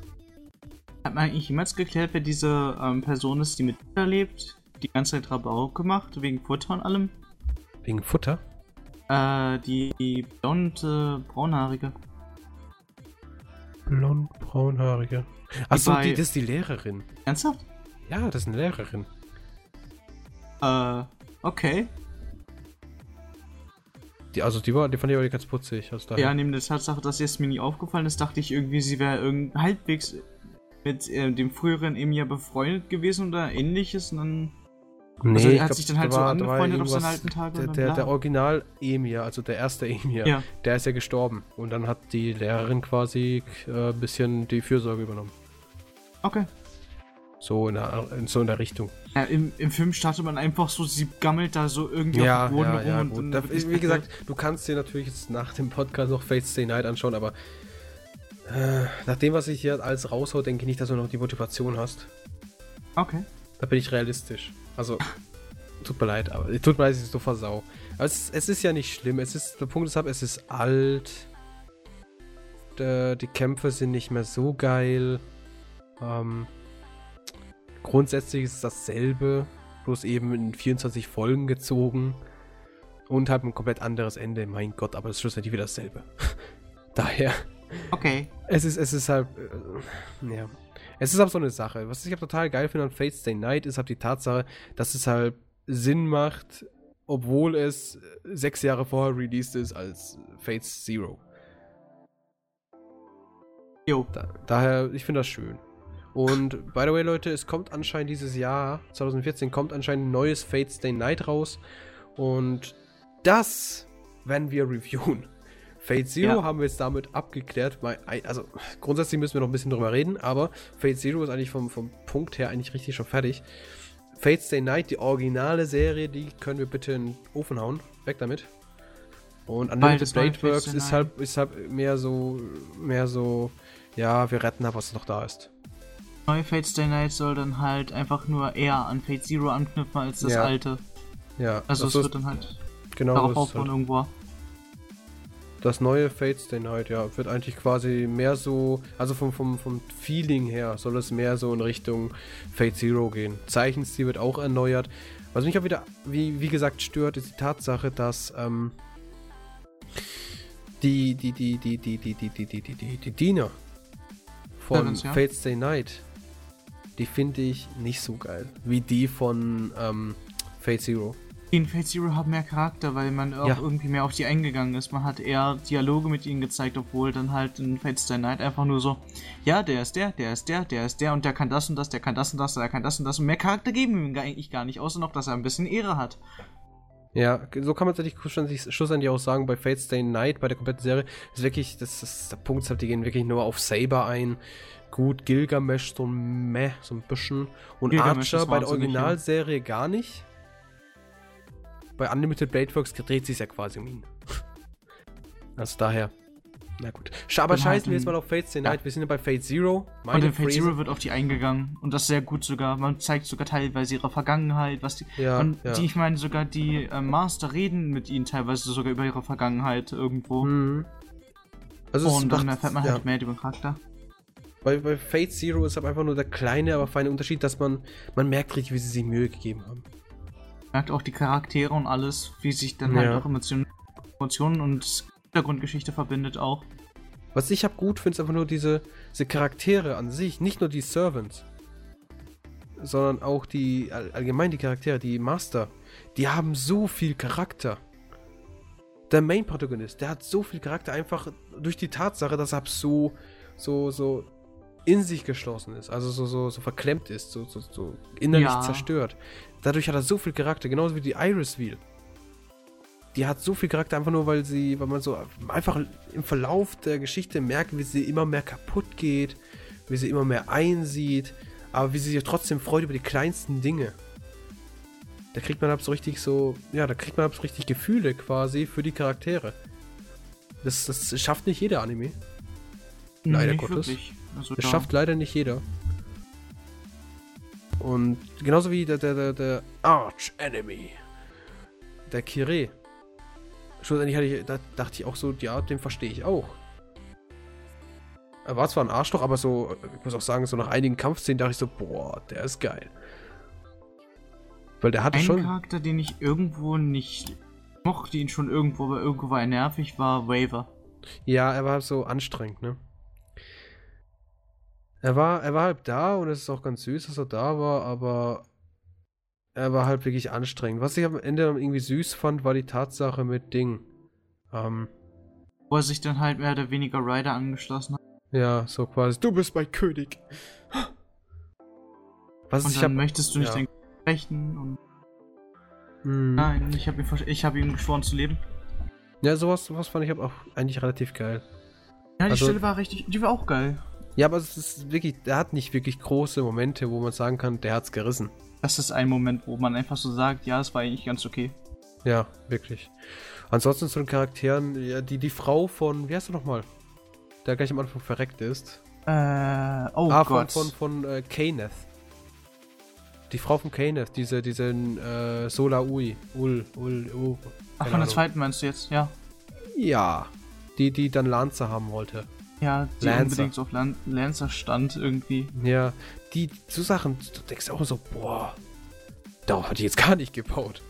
Hat man eigentlich jemals geklärt, wer diese ähm, Person ist, die mit Peter lebt? Die ganze Zeit Rabau gemacht, wegen Futter und allem? Wegen Futter? Äh, die, die blonde, braunhaarige. Blond, braunhaarige. Achso, bei- die, das ist die Lehrerin. Ernsthaft? Ja, das ist eine Lehrerin. Äh, okay. Die, also die war, die fand ich auch ganz putzig. Also ja, neben der Tatsache, dass es mir nie aufgefallen ist, dachte ich irgendwie, sie wäre irgendwie halbwegs mit äh, dem früheren Emilia befreundet gewesen oder ähnliches und dann. Nee, also er hat glaub, sich dann halt so war- angefreundet auf seine irgendwas- alten Tage. Der, und der, der. Original Emir, also der erste Emir, Ja. der ist ja gestorben. Und dann hat die Lehrerin quasi äh, ein bisschen die Fürsorge übernommen. Okay. So in der, so in der Richtung. Ja, im, Im Film startet man einfach so, sie gammelt da so irgendwie Ja, auf dem Boden ja, rum ja, und dann Da, wie gesagt, du kannst dir natürlich jetzt nach dem Podcast noch Fate Stay Night anschauen, aber äh, nach dem, was ich hier alles raushau, denke ich nicht, dass du noch die Motivation hast. Okay. Da bin ich realistisch. Also, tut mir leid, aber tut mir leid, dass ich so versau. Aber es, es ist ja nicht schlimm. Es ist, der Punkt ist, ab, es ist alt. Der, die Kämpfe sind nicht mehr so geil. Ähm, grundsätzlich ist es dasselbe, bloß eben in 24 Folgen gezogen. Und halt ein komplett anderes Ende. Mein Gott, aber es ist schlussendlich wieder dasselbe. Daher. Okay. Es ist, es ist halt, äh, ja. Es ist halt so eine Sache. Was ich halt total geil finde an Fate Stay Night, ist halt die Tatsache, dass es halt Sinn macht, obwohl es äh, sechs Jahre vorher released ist als Fate Zero. Jo. Da, daher, ich finde das schön. Und by the way, Leute, es kommt anscheinend dieses Jahr, 2014, kommt anscheinend ein neues Fate Stay Night raus. Und das werden wir reviewen. Fate Zero Ja. haben wir jetzt damit abgeklärt. Ein- Also grundsätzlich müssen wir noch ein bisschen drüber reden, aber Fate Zero ist eigentlich vom, vom Punkt her eigentlich richtig schon fertig. Fate Stay Night, die originale Serie, die können wir bitte in den Ofen hauen. Weg damit. Und Unlimited Blade Works ist halt, ist halt mehr so, mehr so, ja, wir retten halt, was noch da ist. Neue Fate Stay Night soll dann halt einfach nur eher an Fate Zero anknüpfen als das Ja. alte. Ja, Also es wird dann halt genau darauf ist aufbauen halt, irgendwo. Das neue Fate Stay Night, ja, wird eigentlich quasi mehr so, also vom, vom, vom Feeling her soll es mehr so in Richtung Fate Zero gehen. Zeichenstil wird auch erneuert. Was mich auch wieder, wie, wie gesagt, stört, ist die Tatsache, dass ähm, die, die, die, die, die, die, die, die, die, die, die, die Diener von ja. Fate Stay Night, die finde ich nicht so geil, wie die von ähm, Fate Zero. In Fate Zero haben mehr Charakter, weil man auch Ja. irgendwie mehr auf die eingegangen ist. Man hat eher Dialoge mit ihnen gezeigt, obwohl dann halt in Fate Stay Night einfach nur so, ja, der ist der, der ist der, der ist der und der kann das und das, der kann das und das, der kann das und das. Und mehr Charakter geben ihm eigentlich gar nicht, außer noch, dass er ein bisschen Ehre hat. Ja, so kann man eigentlich schlussendlich, auch sagen, bei Fate Stay Night, bei der kompletten Serie, ist wirklich, das ist der Punkt, halt, die gehen wirklich nur auf Saber ein. Gut, Gilgamesh so ein Meh, so ein bisschen. Und Gilgamesh Archer bei der ja. Originalserie gar nicht. Bei Unlimited Blade Works dreht sich ja quasi um ihn. Also daher. Na gut. Aber halt scheißen wir jetzt mal auf Fate Stay Ja. Night. Wir sind ja bei Fate Zero. und in Fate Zero wird auf die eingegangen. Und das sehr gut sogar. Man zeigt sogar teilweise ihre Vergangenheit, was die. Ja, und ja. die, ich meine, sogar die äh, Master reden mit ihnen teilweise sogar über ihre Vergangenheit irgendwo. Mhm. Also und dann erfährt man ja. halt mehr über den Charakter. Bei, bei Fate Zero ist aber einfach nur der kleine, aber feine Unterschied, dass man, man merkt richtig, wie sie sich Mühe gegeben haben. Merkt auch die Charaktere und alles, wie sich dann halt Ja. auch Emotionen, Emotionen und Hintergrundgeschichte verbindet auch. Was ich hab gut finde, ist einfach nur diese, diese Charaktere an sich, nicht nur die Servants, sondern auch die, all- allgemein die Charaktere, die Master, die haben so viel Charakter. Der Main-Protagonist, der hat so viel Charakter, einfach durch die Tatsache, dass er so, so, so in sich geschlossen ist, also so, so, so verklemmt ist, so, so, so innerlich Ja. zerstört. Dadurch hat er so viel Charakter, genauso wie die Iris Wheel. Die hat so viel Charakter einfach nur, weil sie, weil man so einfach im Verlauf der Geschichte merkt, wie sie immer mehr kaputt geht, wie sie immer mehr einsieht, aber wie sie sich trotzdem freut über die kleinsten Dinge. Da kriegt man ab so richtig so, ja, da kriegt man ab so richtig Gefühle quasi für die Charaktere. Das, das schafft nicht jeder Anime. Leider Nicht Gottes. wirklich. Also Das da- schafft leider nicht jeder. Und genauso wie der, der, der, der Arch Enemy. Der Kire. Schlussendlich hatte ich, da dachte ich auch so, ja, den verstehe ich auch. Er war zwar ein Arschloch, aber so, ich muss auch sagen, so nach einigen Kampfszenen dachte ich so, boah, der ist geil. Weil der hatte Ein schon. Charakter, den ich irgendwo nicht mochte, ihn schon irgendwo, aber irgendwo war er nervig, war Waver. Ja, er war so anstrengend, ne? Er war, er war halt da und es ist auch ganz süß, dass er da war, aber er war halt wirklich anstrengend. Was ich am Ende dann irgendwie süß fand, war die Tatsache mit Ding. Ähm, Wo er sich dann halt mehr oder weniger Ryder angeschlossen hat. ja, so quasi, du bist mein König. Was Und ich dann hab, möchtest du nicht ja. den sprechen und. Hm. Nein, ich habe ihm, ich hab ihm geschworen zu leben. Ja, sowas, sowas fand ich auch eigentlich relativ geil. Ja, die Also- Stelle war richtig. Die war auch geil. Ja, aber es ist wirklich, der hat nicht wirklich große Momente, wo man sagen kann, der hat's gerissen. Das ist ein Moment, wo man einfach so sagt, ja, es war eigentlich ganz okay. Ja, wirklich. Ansonsten zu den Charakteren, ja, die, die Frau von, wie heißt du nochmal? Der gleich am Anfang verreckt ist. Äh, oh ah, von, Gott. von, von äh, Kaneth. Die Frau von Kaneth, diese, diesen äh, Sola Ui. Ul, Ul, U. Ach, von der zweiten meinst du jetzt? Ja. Ja. Die, die dann Lancer haben wollte. Ja, die Lancer. unbedingt auf Lan Lancer stand irgendwie. Ja, die, so Sachen, du denkst auch so, boah, darauf hatte ich jetzt gar nicht gebaut.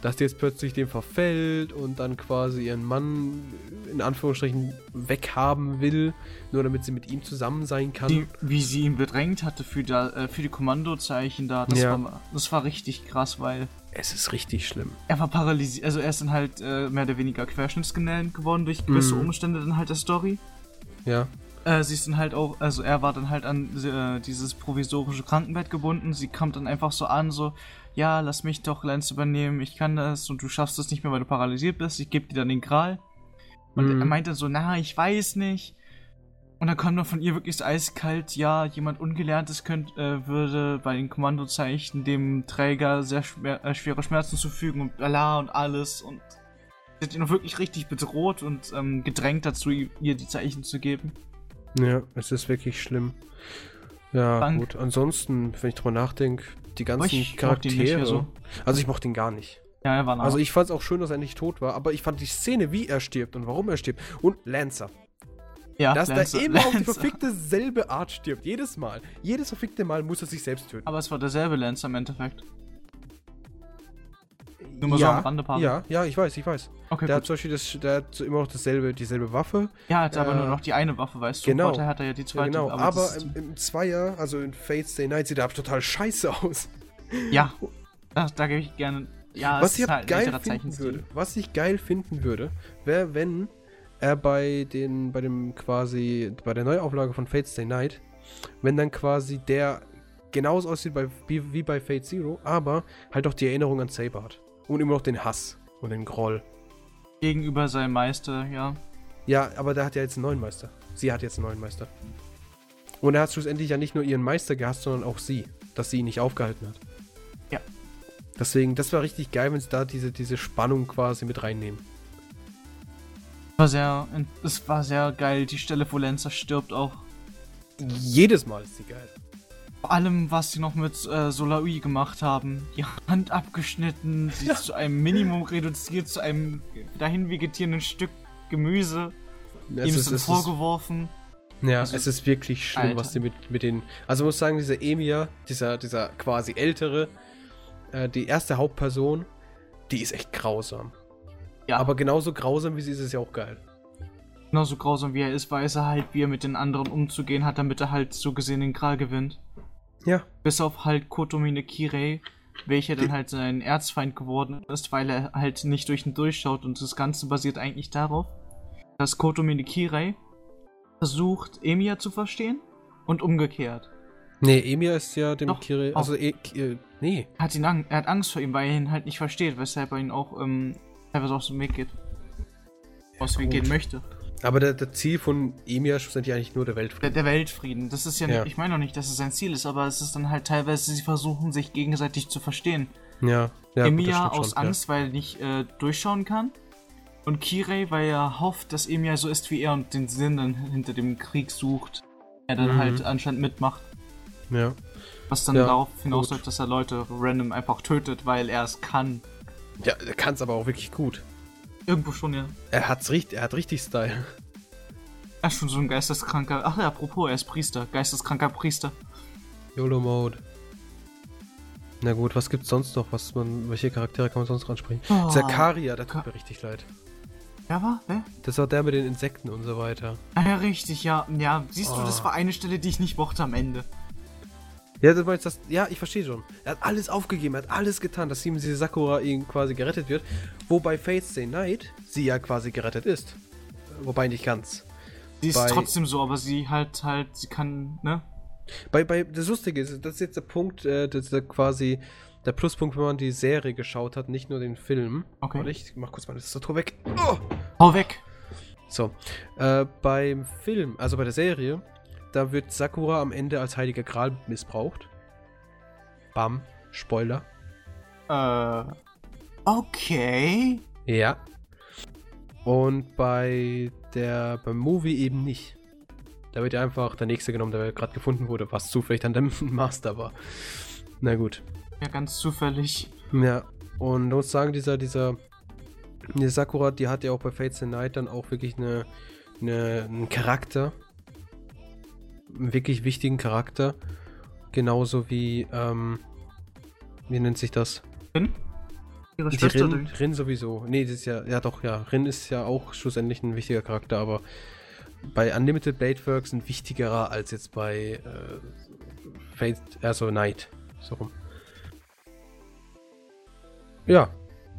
Dass die jetzt plötzlich dem verfällt und dann quasi ihren Mann in Anführungsstrichen weghaben will, nur damit sie mit ihm zusammen sein kann. Die, wie sie ihn bedrängt hatte für, da, äh, für die Kommandozeichen da, das, Ja. war, das war richtig krass, weil es ist richtig schlimm. er war paralysiert, also er ist dann halt äh, mehr oder weniger querschnittsgelähmt geworden durch gewisse Mhm. Umstände dann halt der Story. Ja, Äh, sie ist dann halt auch, also er war dann halt an äh, dieses provisorische Krankenbett gebunden. Sie kam dann einfach so an, so, ja, lass mich doch Lance übernehmen, ich kann das und du schaffst es nicht mehr, weil du paralysiert bist. Ich gebe dir dann den Gral. Und Mhm. er meinte so, na, ich weiß nicht. Und dann kam dann von ihr wirklich so eiskalt, ja, jemand Ungelerntes könnt, äh, würde bei den Kommandozeichen dem Träger sehr schwer, äh, schwere Schmerzen zufügen und bla und alles. Und sie hat ihn wirklich richtig bedroht und ähm, gedrängt dazu, ihr die Zeichen zu geben. ja, es ist wirklich schlimm. Ja, Dank. gut. Ansonsten, wenn ich drüber nachdenke, die ganzen ich Charaktere. so. Also ich mochte ihn gar nicht. Ja, er war nah. Also ich fand es auch schön, dass er nicht tot war, aber ich fand die Szene, wie er stirbt und warum er stirbt. Und Lancer. ja, Dass Lancer- der immer auf die Lancer. verfickte selbe Art stirbt. Jedes Mal. Jedes verfickte Mal muss er sich selbst töten. Aber es war derselbe Lancer im Endeffekt. Nur mal so ja, am Rande, Pavel. ja, ja, ich weiß, ich weiß. Okay, Der hat zum Beispiel das, der hat so immer noch dasselbe, dieselbe Waffe. Ja, hat aber äh, nur noch die eine Waffe, weißt du? genau. Vorteil hat er ja die Ja, zweite. genau. aber Aber, das im, im Zweier, also in Fate's Day Night, sieht er total scheiße aus. ja, da, da gebe ich gerne. Ja, Was ich halt geil finden würde, was ich geil finden würde, wäre, wenn er bei den, bei dem quasi, bei der Neuauflage von Fate's Day Night, wenn dann quasi der genauso aussieht bei, wie, wie bei Fate Zero, aber halt auch die Erinnerung an Saber hat. Und immer noch den Hass und den Groll. Gegenüber seinem Meister, ja. Ja, aber der hat ja jetzt einen neuen Meister. Sie hat jetzt einen neuen Meister. Und er hat schlussendlich ja nicht nur ihren Meister gehasst, sondern auch sie, dass sie ihn nicht aufgehalten hat. Ja. Deswegen, das war richtig geil, wenn sie da diese, diese Spannung quasi mit reinnehmen. War sehr, es war sehr geil, die Stelle, wo Lancer stirbt auch. Jedes Mal ist sie geil. Vor allem, was sie noch mit äh, Solaui gemacht haben. Die Hand abgeschnitten, sie zu einem Minimum reduziert, zu einem dahin vegetierenden Stück Gemüse. Es ihm ist, es ist, vorgeworfen. ja, also- es ist wirklich schlimm, Alter. was sie mit, mit den. Also, ich muss sagen, dieser Emir, dieser, dieser quasi ältere, äh, die erste Hauptperson, die ist echt grausam. Ja, Aber genauso grausam wie sie ist, ist ja auch geil. genauso grausam wie er ist, weiß er halt, wie er mit den anderen umzugehen hat, damit er halt so gesehen den Gral gewinnt. Ja. Bis auf halt Kotomine Kirei, welcher dann halt sein Erzfeind geworden ist, weil er halt nicht durch ihn durchschaut und das Ganze basiert eigentlich darauf, dass Kotomine Kirei versucht, Emiya zu verstehen und umgekehrt. Nee, Emir ist ja dem Doch, auch. Also, e, Ki- äh, nee. Er hat, ihn er hat Angst vor ihm, weil er ihn halt nicht versteht, weshalb er ihn auch ähm, teilweise aus dem Weg geht. Aus dem Weg gehen möchte. Aber der, der Ziel von Emir ist schlussendlich eigentlich nur der Der, Weltfrieden. der Weltfrieden. Das ist ja, Ja. nicht, ich meine auch nicht, dass es sein Ziel ist, aber es ist dann halt teilweise, sie versuchen sich gegenseitig zu verstehen. Ja, ja. Emiya aus schon, ja. Angst, weil er nicht äh, durchschauen kann. Und Kirei, weil er hofft, dass Emiya so ist wie er und den Sinn dann hinter dem Krieg sucht. Er dann Mhm. halt anscheinend mitmacht. Ja. Was dann Ja, darauf hinausläuft, dass er Leute random einfach tötet, weil er es kann. Ja, er kann es aber auch wirklich gut. Irgendwo schon, ja. Er hat's richtig, er hat richtig Style. Er ist schon so ein geisteskranker. Ach ja, apropos, er ist Priester. Geisteskranker Priester. YOLO Mode. Na gut, was gibt's sonst noch? Was man, welche Charaktere kann man sonst noch ansprechen? Oh. Zakaria, der Ka- tut mir richtig leid. Wer war? Wer? Das war der mit den Insekten und so weiter. Ah ja, richtig, ja. Ja, siehst du, Oh. das war eine Stelle, die ich nicht mochte am Ende. Ja, das meinst das, ja, ich verstehe schon. Er hat alles aufgegeben, er hat alles getan, dass ihm diese Sakura ihn quasi gerettet wird. Wobei Fate Stay Night sie ja quasi gerettet ist. Wobei nicht ganz. Sie ist Bei- trotzdem so, aber sie halt halt, sie kann, ne? Bei, bei, das Lustige ist, das ist jetzt der Punkt, äh, das ist der quasi der Pluspunkt, wenn man die Serie geschaut hat, nicht nur den Film. Okay. Warte, ich mach kurz meine Tastatur weg. Oh! Hau weg! So, äh, beim Film, also bei der Serie, da wird Sakura am Ende als heiliger Gral missbraucht. Bam, Spoiler. Äh. Okay. Ja. Und bei der beim Movie eben nicht. Da wird ja einfach der nächste genommen, der gerade gefunden wurde, was zufällig dann der Master war. Na gut. Ja, ganz zufällig. Ja, und muss sagen, dieser, dieser, die Sakura, die hat ja auch bei Fates in Night dann auch wirklich eine, eine, einen Charakter. Einen wirklich wichtigen Charakter. Genauso wie, ähm, wie nennt sich das? Rin? Ihre Die Schwester. Rin, Rin sowieso. Nee, das ist ja, ja doch, ja. Rin ist ja auch schlussendlich ein wichtiger Charakter, aber bei Unlimited Blade Works ein wichtigerer als jetzt bei äh, Fate, also Night. So rum. Ja.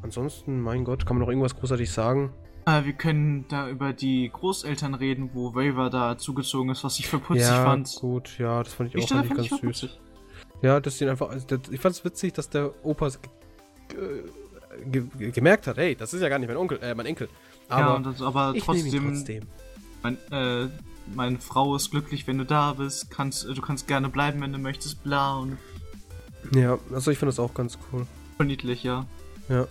Ansonsten, mein Gott, kann man noch irgendwas großartig sagen? Äh, wir können da über die Großeltern reden, wo Waver da zugezogen ist, was ich für putzig ja, fand. gut, ja, das fand ich Die auch fand ich ganz süß. putzig. Ja, dass den einfach, also das, ich fand es witzig, dass der Opa gemerkt hat, hey, das ist ja gar nicht mein Onkel, äh, mein Enkel. Aber ja, und das, aber ich trotzdem, trotzdem. Mein, äh, meine Frau ist glücklich, wenn du da bist. Kannst, du kannst gerne bleiben, wenn du möchtest. Bla und Ja, also ich finde das auch ganz cool. niedlich, ja. Ja.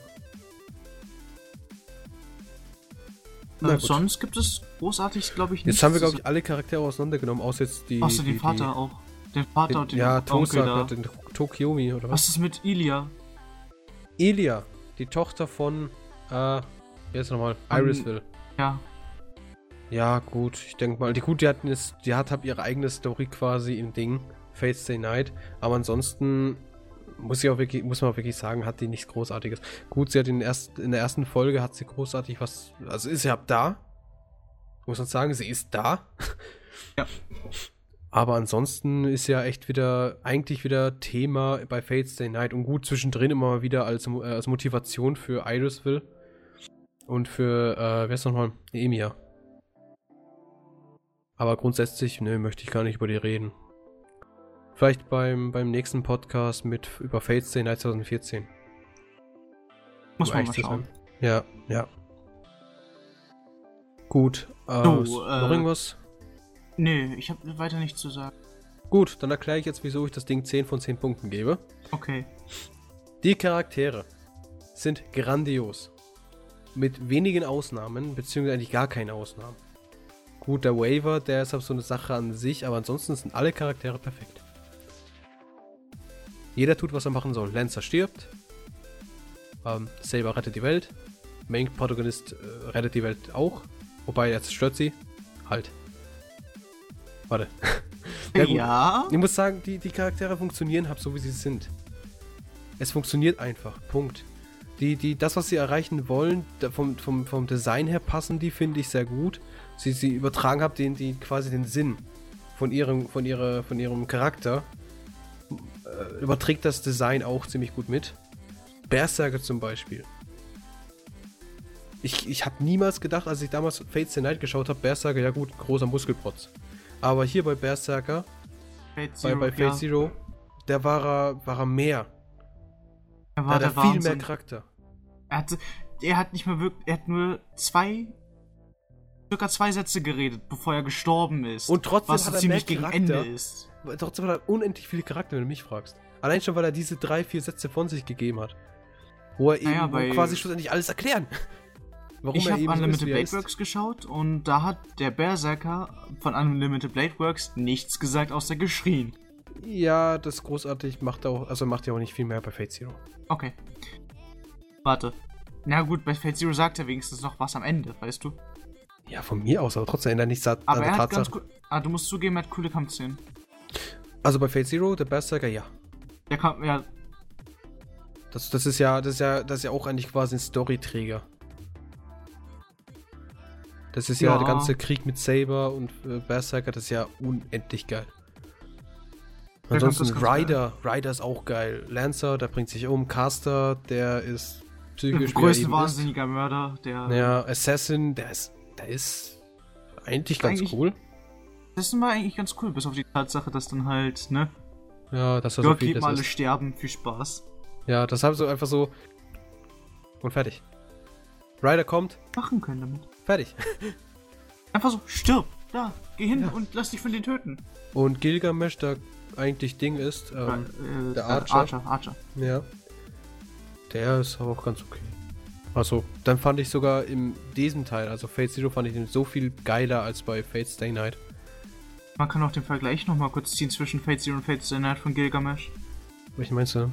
Äh, sonst gibt es großartig, glaube ich, Jetzt haben wir, glaube ich, alle Charaktere auseinandergenommen, außer jetzt die. Außer die, den Vater auch. Den Vater Die, und den ja, den Tokiomi oder was? Was ist mit Ilia? Elia, die Tochter von, äh, jetzt nochmal, Irisville. Ja, Ja, gut, ich denke mal, die gut, die hatten jetzt, die hat, hat ihre eigene Story quasi im Ding, Fate Stay Night, aber ansonsten muss ich auch wirklich, muss man auch wirklich sagen, hat die nichts Großartiges. Gut, sie hat in, erst, in der ersten Folge hat sie großartig was, also ist sie ab da, muss man sagen, sie ist da. Ja. Aber ansonsten ist ja echt wieder, eigentlich wieder Thema bei Fate Stay Night und gut zwischendrin immer mal wieder als, äh, als Motivation für Irisville und für, äh, wer ist nochmal? Emia. Aber grundsätzlich, nö, möchte ich gar nicht über die reden. Vielleicht beim, beim nächsten Podcast mit über Fate Stay Night 2014. muss um man mal schauen. Ja, ja. Gut. Äh, So, s- äh, noch irgendwas? Nee, ich habe weiter nichts zu sagen. Gut, dann erkläre ich jetzt, wieso ich das Ding 10 von 10 Punkten gebe. Okay. Die Charaktere sind grandios. Mit wenigen Ausnahmen, beziehungsweise eigentlich gar keine Ausnahmen. Gut, der Waiver, der ist auf so eine Sache an sich, aber ansonsten sind alle Charaktere perfekt. Jeder tut, was er machen soll. Lancer stirbt. Ähm, Saber rettet die Welt. Main Protagonist äh, rettet die Welt auch. Wobei, er zerstört sie. Halt. Warte. Ja. Ja. Ich muss sagen, die, die Charaktere funktionieren halt so, wie sie sind. Es funktioniert einfach. Punkt. Die, die, das, was sie erreichen wollen, vom, vom, vom Design her passen die, finde ich, sehr gut. Sie, sie übertragen haben den, die, quasi den Sinn von ihrem, von ihrer, von ihrem Charakter. Äh, überträgt das Design auch ziemlich gut mit. Berserker zum Beispiel. Ich, ich habe niemals gedacht, als ich damals Fates the Night geschaut habe, Berserker, ja gut, großer Muskelprotz. Aber hier bei Berserker, Fate bei, Zero, bei Fate ja. Zero, der war er, war er mehr. Er Da war hat er der viel Wahnsinn. mehr Charakter. Er hatte, er hat nicht mal wirklich, er hat nur zwei, circa zwei Sätze geredet, bevor er gestorben ist. Und trotzdem was hat so er ziemlich gegen. Ende ist. Trotzdem hat er unendlich viele Charakter, wenn du mich fragst. Allein schon, weil er diese drei, vier Sätze von sich gegeben hat. Wo er Naja, eben quasi schlussendlich alles erklären. Warum ich habe so Unlimited er Blade. Works geschaut und da hat der Berserker von Unlimited Blade Works nichts gesagt, außer geschrien. Ja, das ist großartig macht auch, also macht ja auch nicht viel mehr bei Fate Zero. Okay. Warte. Na gut, bei Fate Zero sagt er wenigstens noch was am Ende, weißt du? Ja, von mir aus, aber trotzdem ändert nichts an Aber der er hat ganz Tatsache. cool. Ah, du musst zugeben, er hat coole Kampfszenen. Also bei Fate Zero, der Berserker, ja. Der Kampf, ja, Das, das ist ja, das ist ja, das ist ja auch eigentlich quasi ein Storyträger. Das ist ja, Ja. der ganze Krieg mit Saber und äh, Berserker, das ist ja unendlich geil. Ansonsten Ryder, Ryder ist auch geil. Lancer, der bringt sich um. Caster, der ist psychisch. Der größte wahnsinniger. Mörder, der. Ja, Assassin, der ist, der ist eigentlich ganz eigentlich, cool. Das war eigentlich ganz cool, bis auf die Tatsache, dass dann halt, ne? Ja, dass das so viel ist. alle sterben, viel Spaß. Ja, das haben sie einfach so. Und fertig. Ryder kommt. Machen können damit. Fertig. Einfach so, stirb. Da, geh hin ja. und lass dich von denen töten. Und Gilgamesh, der eigentlich Ding ist, ähm, äh, der Archer. Archer. Archer. Ja. Der ist auch ganz okay. Also, dann fand ich sogar in diesem Teil, also Fate Zero, fand ich den so viel geiler als bei Fate Stay Night. Man kann auch den Vergleich nochmal kurz ziehen zwischen Fate Zero und Fate Stay Night von Gilgamesh. Welchen meinst du?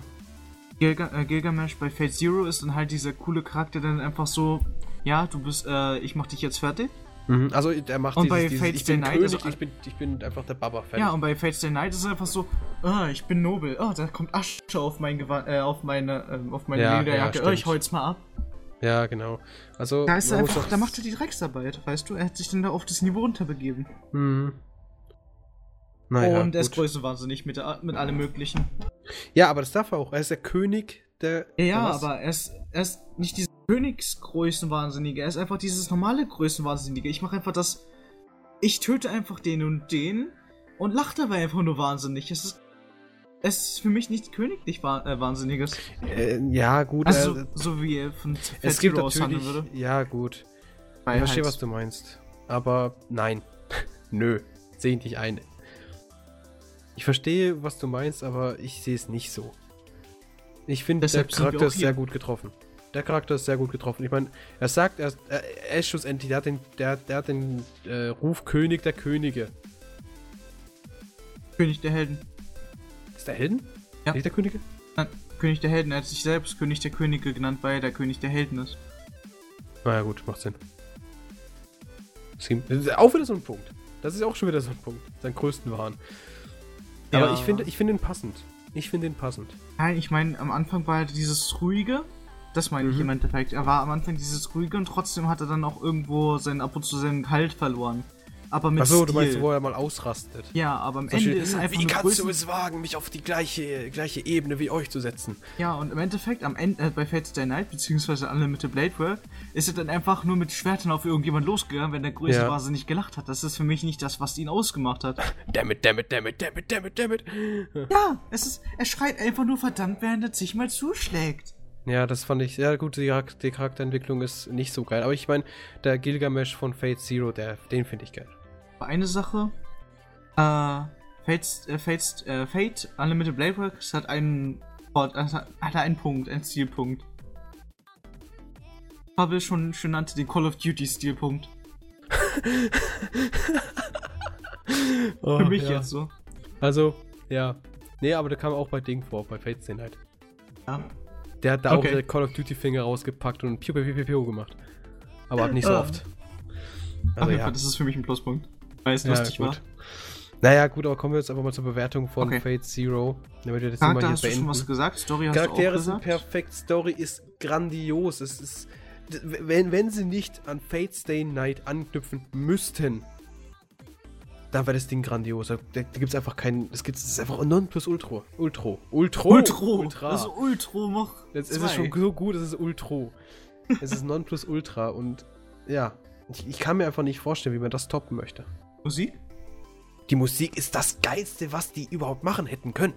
Gilga äh, Gilgamesh bei Fate Zero ist dann halt dieser coole Charakter, der dann einfach so, ja, du bist, äh, ich mach dich jetzt fertig. Mhm, also er macht und dieses, bei dieses, Fate ich bin Night König, ich, bin, ich bin einfach der Baba fertig. Ja, und bei Fate Stay Night ist es einfach so, oh, ich bin nobel, oh, da kommt Asche auf mein Gewa äh, auf meine, äh, auf meine ja, Lederjacke, ja, oh, ich hol's mal ab. Ja, genau. Also, da ist er einfach, da macht er die Drecksarbeit, weißt du? Er hat sich dann da auf das Niveau runterbegeben. Mhm. Naja, und er ist größenwahnsinnig mit, mit allem Möglichen. Ja, aber das darf er auch. Er ist der König der. Ja, ja aber er ist, er ist nicht dieser Königsgrößenwahnsinnige. Er ist einfach dieses normale Größenwahnsinnige. Ich mache einfach das. Ich töte einfach den und den und lache dabei einfach nur wahnsinnig. Es ist. Es ist für mich nicht königlich äh, Wahnsinniges. Äh, ja, gut. Also, äh, so wie er von Fett Es gibt natürlich. Würde. Ja, gut. ich verstehe, was du meinst. Aber nein. Nö. Sehe ich nicht ein. Ich verstehe, was du meinst, aber ich sehe es nicht so. Ich finde, der Charakter ist sehr gut getroffen. Der Charakter ist sehr gut getroffen. Ich meine, er sagt, er, er, ist schlussendlich, der hat den, der, der hat den äh, Ruf König der Könige. König der Helden. Ist der Helden? Ja. Nicht der Könige? Nein, König der Helden. Er hat sich selbst König der Könige genannt, weil er der König der Helden ist. Naja, gut, macht Sinn. Das ist auch wieder so ein Punkt. Das ist auch schon wieder so ein Punkt. Sein größten Wahn. Aber ich finde ich find ihn passend. Ich finde ihn passend. Nein, ich meine, am Anfang war er dieses ruhige. Das meine ich mhm. im Endeffekt. Er war am Anfang dieses ruhige und trotzdem hat er dann auch irgendwo seinen ab und zu seinen Halt verloren. Aber mit Achso, du meinst, wo er mal ausrastet. Ja, aber am Ende Beispiel, ist einfach. Wie kannst du es wagen, mich auf die gleiche, gleiche Ebene wie euch zu setzen? Ja, und im Endeffekt, am Ende, äh, bei Fate Stay Night, beziehungsweise Unlimited Blade Work, ist er dann einfach nur mit Schwertern auf irgendjemand losgegangen, wenn der größte ja. Vase nicht gelacht hat. Das ist für mich nicht das, was ihn ausgemacht hat. Dammit, dammit, dammit, dammit, dammit, dammit. Ja, es ist, er schreit einfach nur verdammt, während er sich mal zuschlägt. Ja, das fand ich sehr gut. Die, die Charakterentwicklung ist nicht so geil. Aber ich meine, der Gilgamesh von Fate Zero, der, den finde ich geil eine Sache. Äh, Fate, äh, Fate, äh, Fate Unlimited Blade Works hat einen, hat, einen Punkt, einen Stilpunkt. Habe schon schon nannte den Call of Duty Stilpunkt. oh, Für mich ja. jetzt so. Also, ja. Nee, aber der kam auch bei Ding vor, bei Fate Stay Night. Ja. Der hat da okay. auch der Call of Duty Finger rausgepackt und piu piu piu piu gemacht. Aber hat nicht so oft. Also, Ach, ja. das ist für mich ein Pluspunkt weil es ja, lustig gut. war. Naja, gut, aber kommen wir jetzt einfach mal zur Bewertung von okay. Fate Zero. Damit wir das Charakter hast beenden. du schon was gesagt? Story hast Charaktere du auch gesagt? sind perfekt, Story ist grandios. Es ist, wenn, wenn sie nicht an Fate Stay Night anknüpfen müssten, dann wäre das Ding grandios. Da, da gibt es einfach keinen. Es gibt es ist einfach Nonplus Ultra. Ultra. Ultra. Ultra. Ultra. Das ist Ultra noch. Es ist schon so gut, es ist Ultra. es ist Nonplus Ultra und ja. Ich, ich kann mir einfach nicht vorstellen, wie man das toppen möchte. Musik? Die Musik ist das Geilste, was die überhaupt machen hätten können.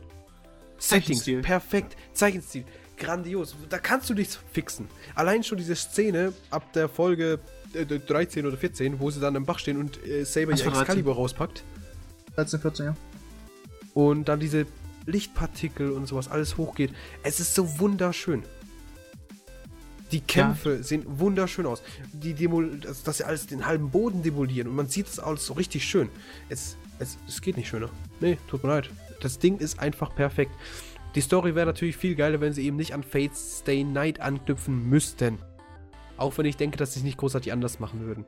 Settings, perfekt. Zeichenstil, grandios. Da kannst du nichts fixen. Allein schon diese Szene ab der Folge äh, 13 oder 14, wo sie dann im Bach stehen und äh, Saber ihr Excalibur rauspackt. 13, 14, ja. Und dann diese Lichtpartikel und sowas alles hochgeht. Es ist so wunderschön. Die Kämpfe ja. sehen wunderschön aus. Die Demol dass, dass sie alles den halben Boden demolieren und man sieht es alles so richtig schön. Es, es, es geht nicht schöner. Nee, tut mir leid. Das Ding ist einfach perfekt. Die Story wäre natürlich viel geiler, wenn sie eben nicht an Fates Stay Night anknüpfen müssten. Auch wenn ich denke, dass sie es nicht großartig anders machen würden.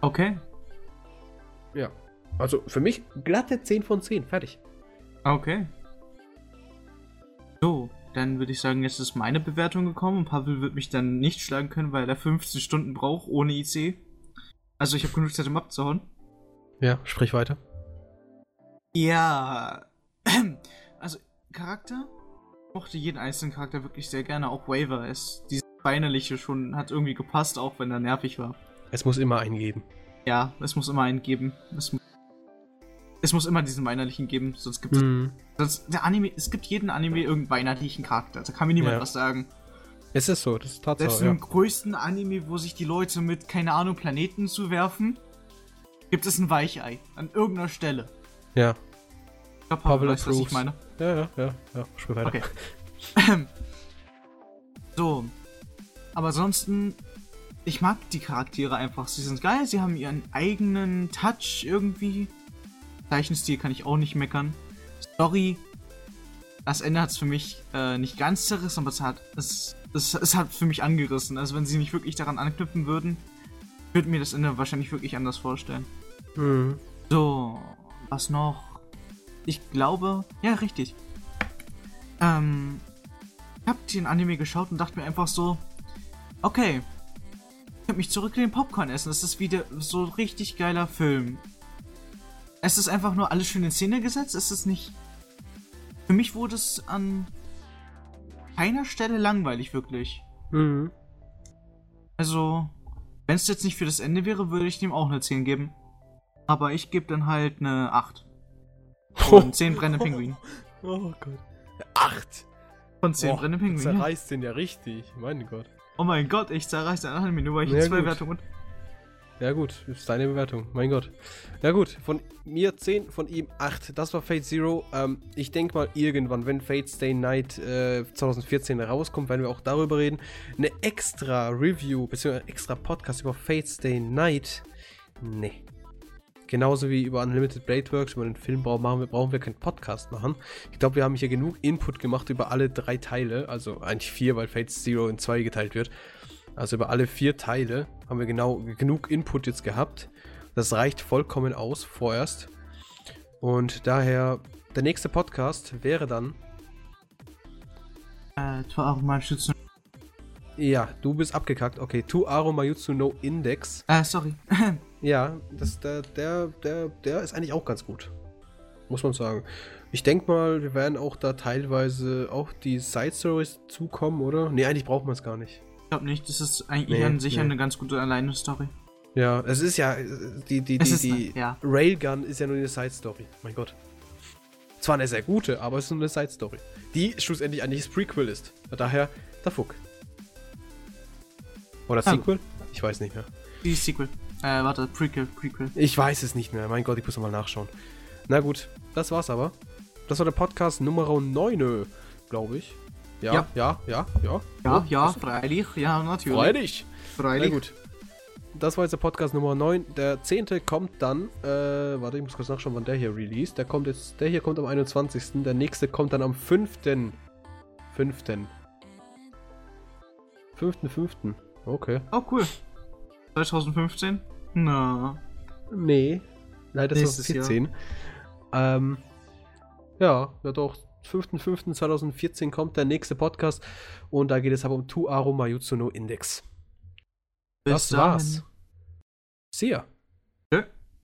Okay. Ja. Also für mich glatte 10 von 10. Fertig. Okay. So, dann würde ich sagen, jetzt ist meine Bewertung gekommen und Pavel wird mich dann nicht schlagen können, weil er 15 Stunden braucht ohne IC. Also ich habe genug Zeit, um abzuhauen. Ja, sprich weiter. Ja. Also, Charakter? Ich mochte jeden einzelnen Charakter wirklich sehr gerne. Auch Waver ist dieses Weinerliche schon, hat irgendwie gepasst, auch wenn er nervig war. Es muss immer einen geben. Ja, es muss immer einen geben. Es, mu- es muss immer diesen weinerlichen geben, sonst gibt es. Mhm. Sonst, der Anime, es gibt jeden Anime irgendeinen weinerlichen Charakter. Da kann mir niemand Ja. was sagen. Es ist so, das ist Selbst Tatsache. im Ja. größten Anime, wo sich die Leute mit, keine Ahnung, Planeten zuwerfen, gibt es ein Weichei. An irgendeiner Stelle. ja. Ich glaube, Pavel Pavel weiß, was ich meine. Ja, ja, ja, ja. Spiel weiter. Okay. so. Aber ansonsten, ich mag die Charaktere einfach. Sie sind geil, sie haben ihren eigenen Touch irgendwie. Zeichenstil kann ich auch nicht meckern. Story, das Ende hat es für mich äh, nicht ganz zerrissen, aber es hat, es, es, es hat für mich angerissen. Also wenn sie nicht wirklich daran anknüpfen würden, würde mir das Ende wahrscheinlich wirklich anders vorstellen. Mhm. So, was noch? Ich glaube, ja, richtig. Ähm, ich hab den Anime geschaut und dachte mir einfach so, okay, ich hab mich zurücklehnen, Popcorn essen. Das ist wieder so ein richtig geiler Film. Es ist einfach nur alles schön in Szene gesetzt. Es ist nicht. Für mich wurde es an keiner Stelle langweilig, wirklich. Mhm. Also, wenn es jetzt nicht für das Ende wäre, würde ich dem auch eine 10 geben. Aber ich gebe dann halt eine 8. Von 10 brennende Pinguine. Oh Gott. Acht. Von 10 Boah, brennende du Pinguine. Ja. zerreißt den ja richtig. Mein Gott. Oh mein Gott, ich zerreiß den Anime nur, weil ich Ja, zwei gut. Wertungen. Ja gut, ist deine Bewertung. Mein Gott. Ja gut, von mir 10, von ihm 8. Das war Fate Zero. Ähm, ich denke mal irgendwann, wenn Fate Stay Night äh, 2014 rauskommt, werden wir auch darüber reden. Eine extra Review, beziehungsweise extra Podcast über Fate Stay Night. Nee. Genauso wie über Unlimited Blade Works, über den Film brauchen, wir, brauchen wir keinen Podcast machen. Ich glaube, wir haben hier genug Input gemacht über alle drei Teile. Also eigentlich vier, weil Fate Zero in zwei geteilt wird. Also über alle vier Teile haben wir genau genug Input jetzt gehabt. Das reicht vollkommen aus vorerst. Und daher, der nächste Podcast wäre dann. Äh, schützen. Ja, du bist abgekackt. Okay, Tu Aro Mayutsu no Index. Äh, sorry. Ja, das, der, der, der, der ist eigentlich auch ganz gut. Muss man sagen. Ich denke mal, wir werden auch da teilweise auch die Side Stories zukommen, oder? Nee, eigentlich braucht man es gar nicht. ich glaube nicht, das ist eigentlich Nee, an sich nee. eine ganz gute Alleine-Story. Ja, es ist ja, äh, die, die, Es die, ist die ja. Railgun ist ja nur eine Side Story. Mein Gott. Zwar eine sehr gute, aber es ist nur eine Side Story. Die schlussendlich eigentlich das Prequel ist. Daher der Fuck. Oder Ah. Sequel? Ich weiß nicht mehr. Die Sequel. Äh, warte, Prequel, Prequel. Ich weiß es nicht mehr. Mein Gott, ich muss mal nachschauen. Na gut, das war's aber. Das war der Podcast Nummer 9, glaube ich. Ja, ja, Ja. ja, ja. Ja, Oh, ja, freilich. Ja, natürlich. Freilich. Na Freilich. gut. Das war jetzt der Podcast Nummer 9. Der 10. kommt dann, äh, warte, ich muss kurz nachschauen, wann der hier released. Der kommt jetzt, der hier kommt am 21. Der nächste kommt dann am 5. 5. 5.5. Okay. Oh, cool. 2015? Na. Nee. Leider Nächstes 2014. Ähm, ja, ja doch. 5.5.2014 kommt der nächste Podcast und da geht es aber um Tu Aro Mayutsu no Index. Bis Das dahin. war's. See ya.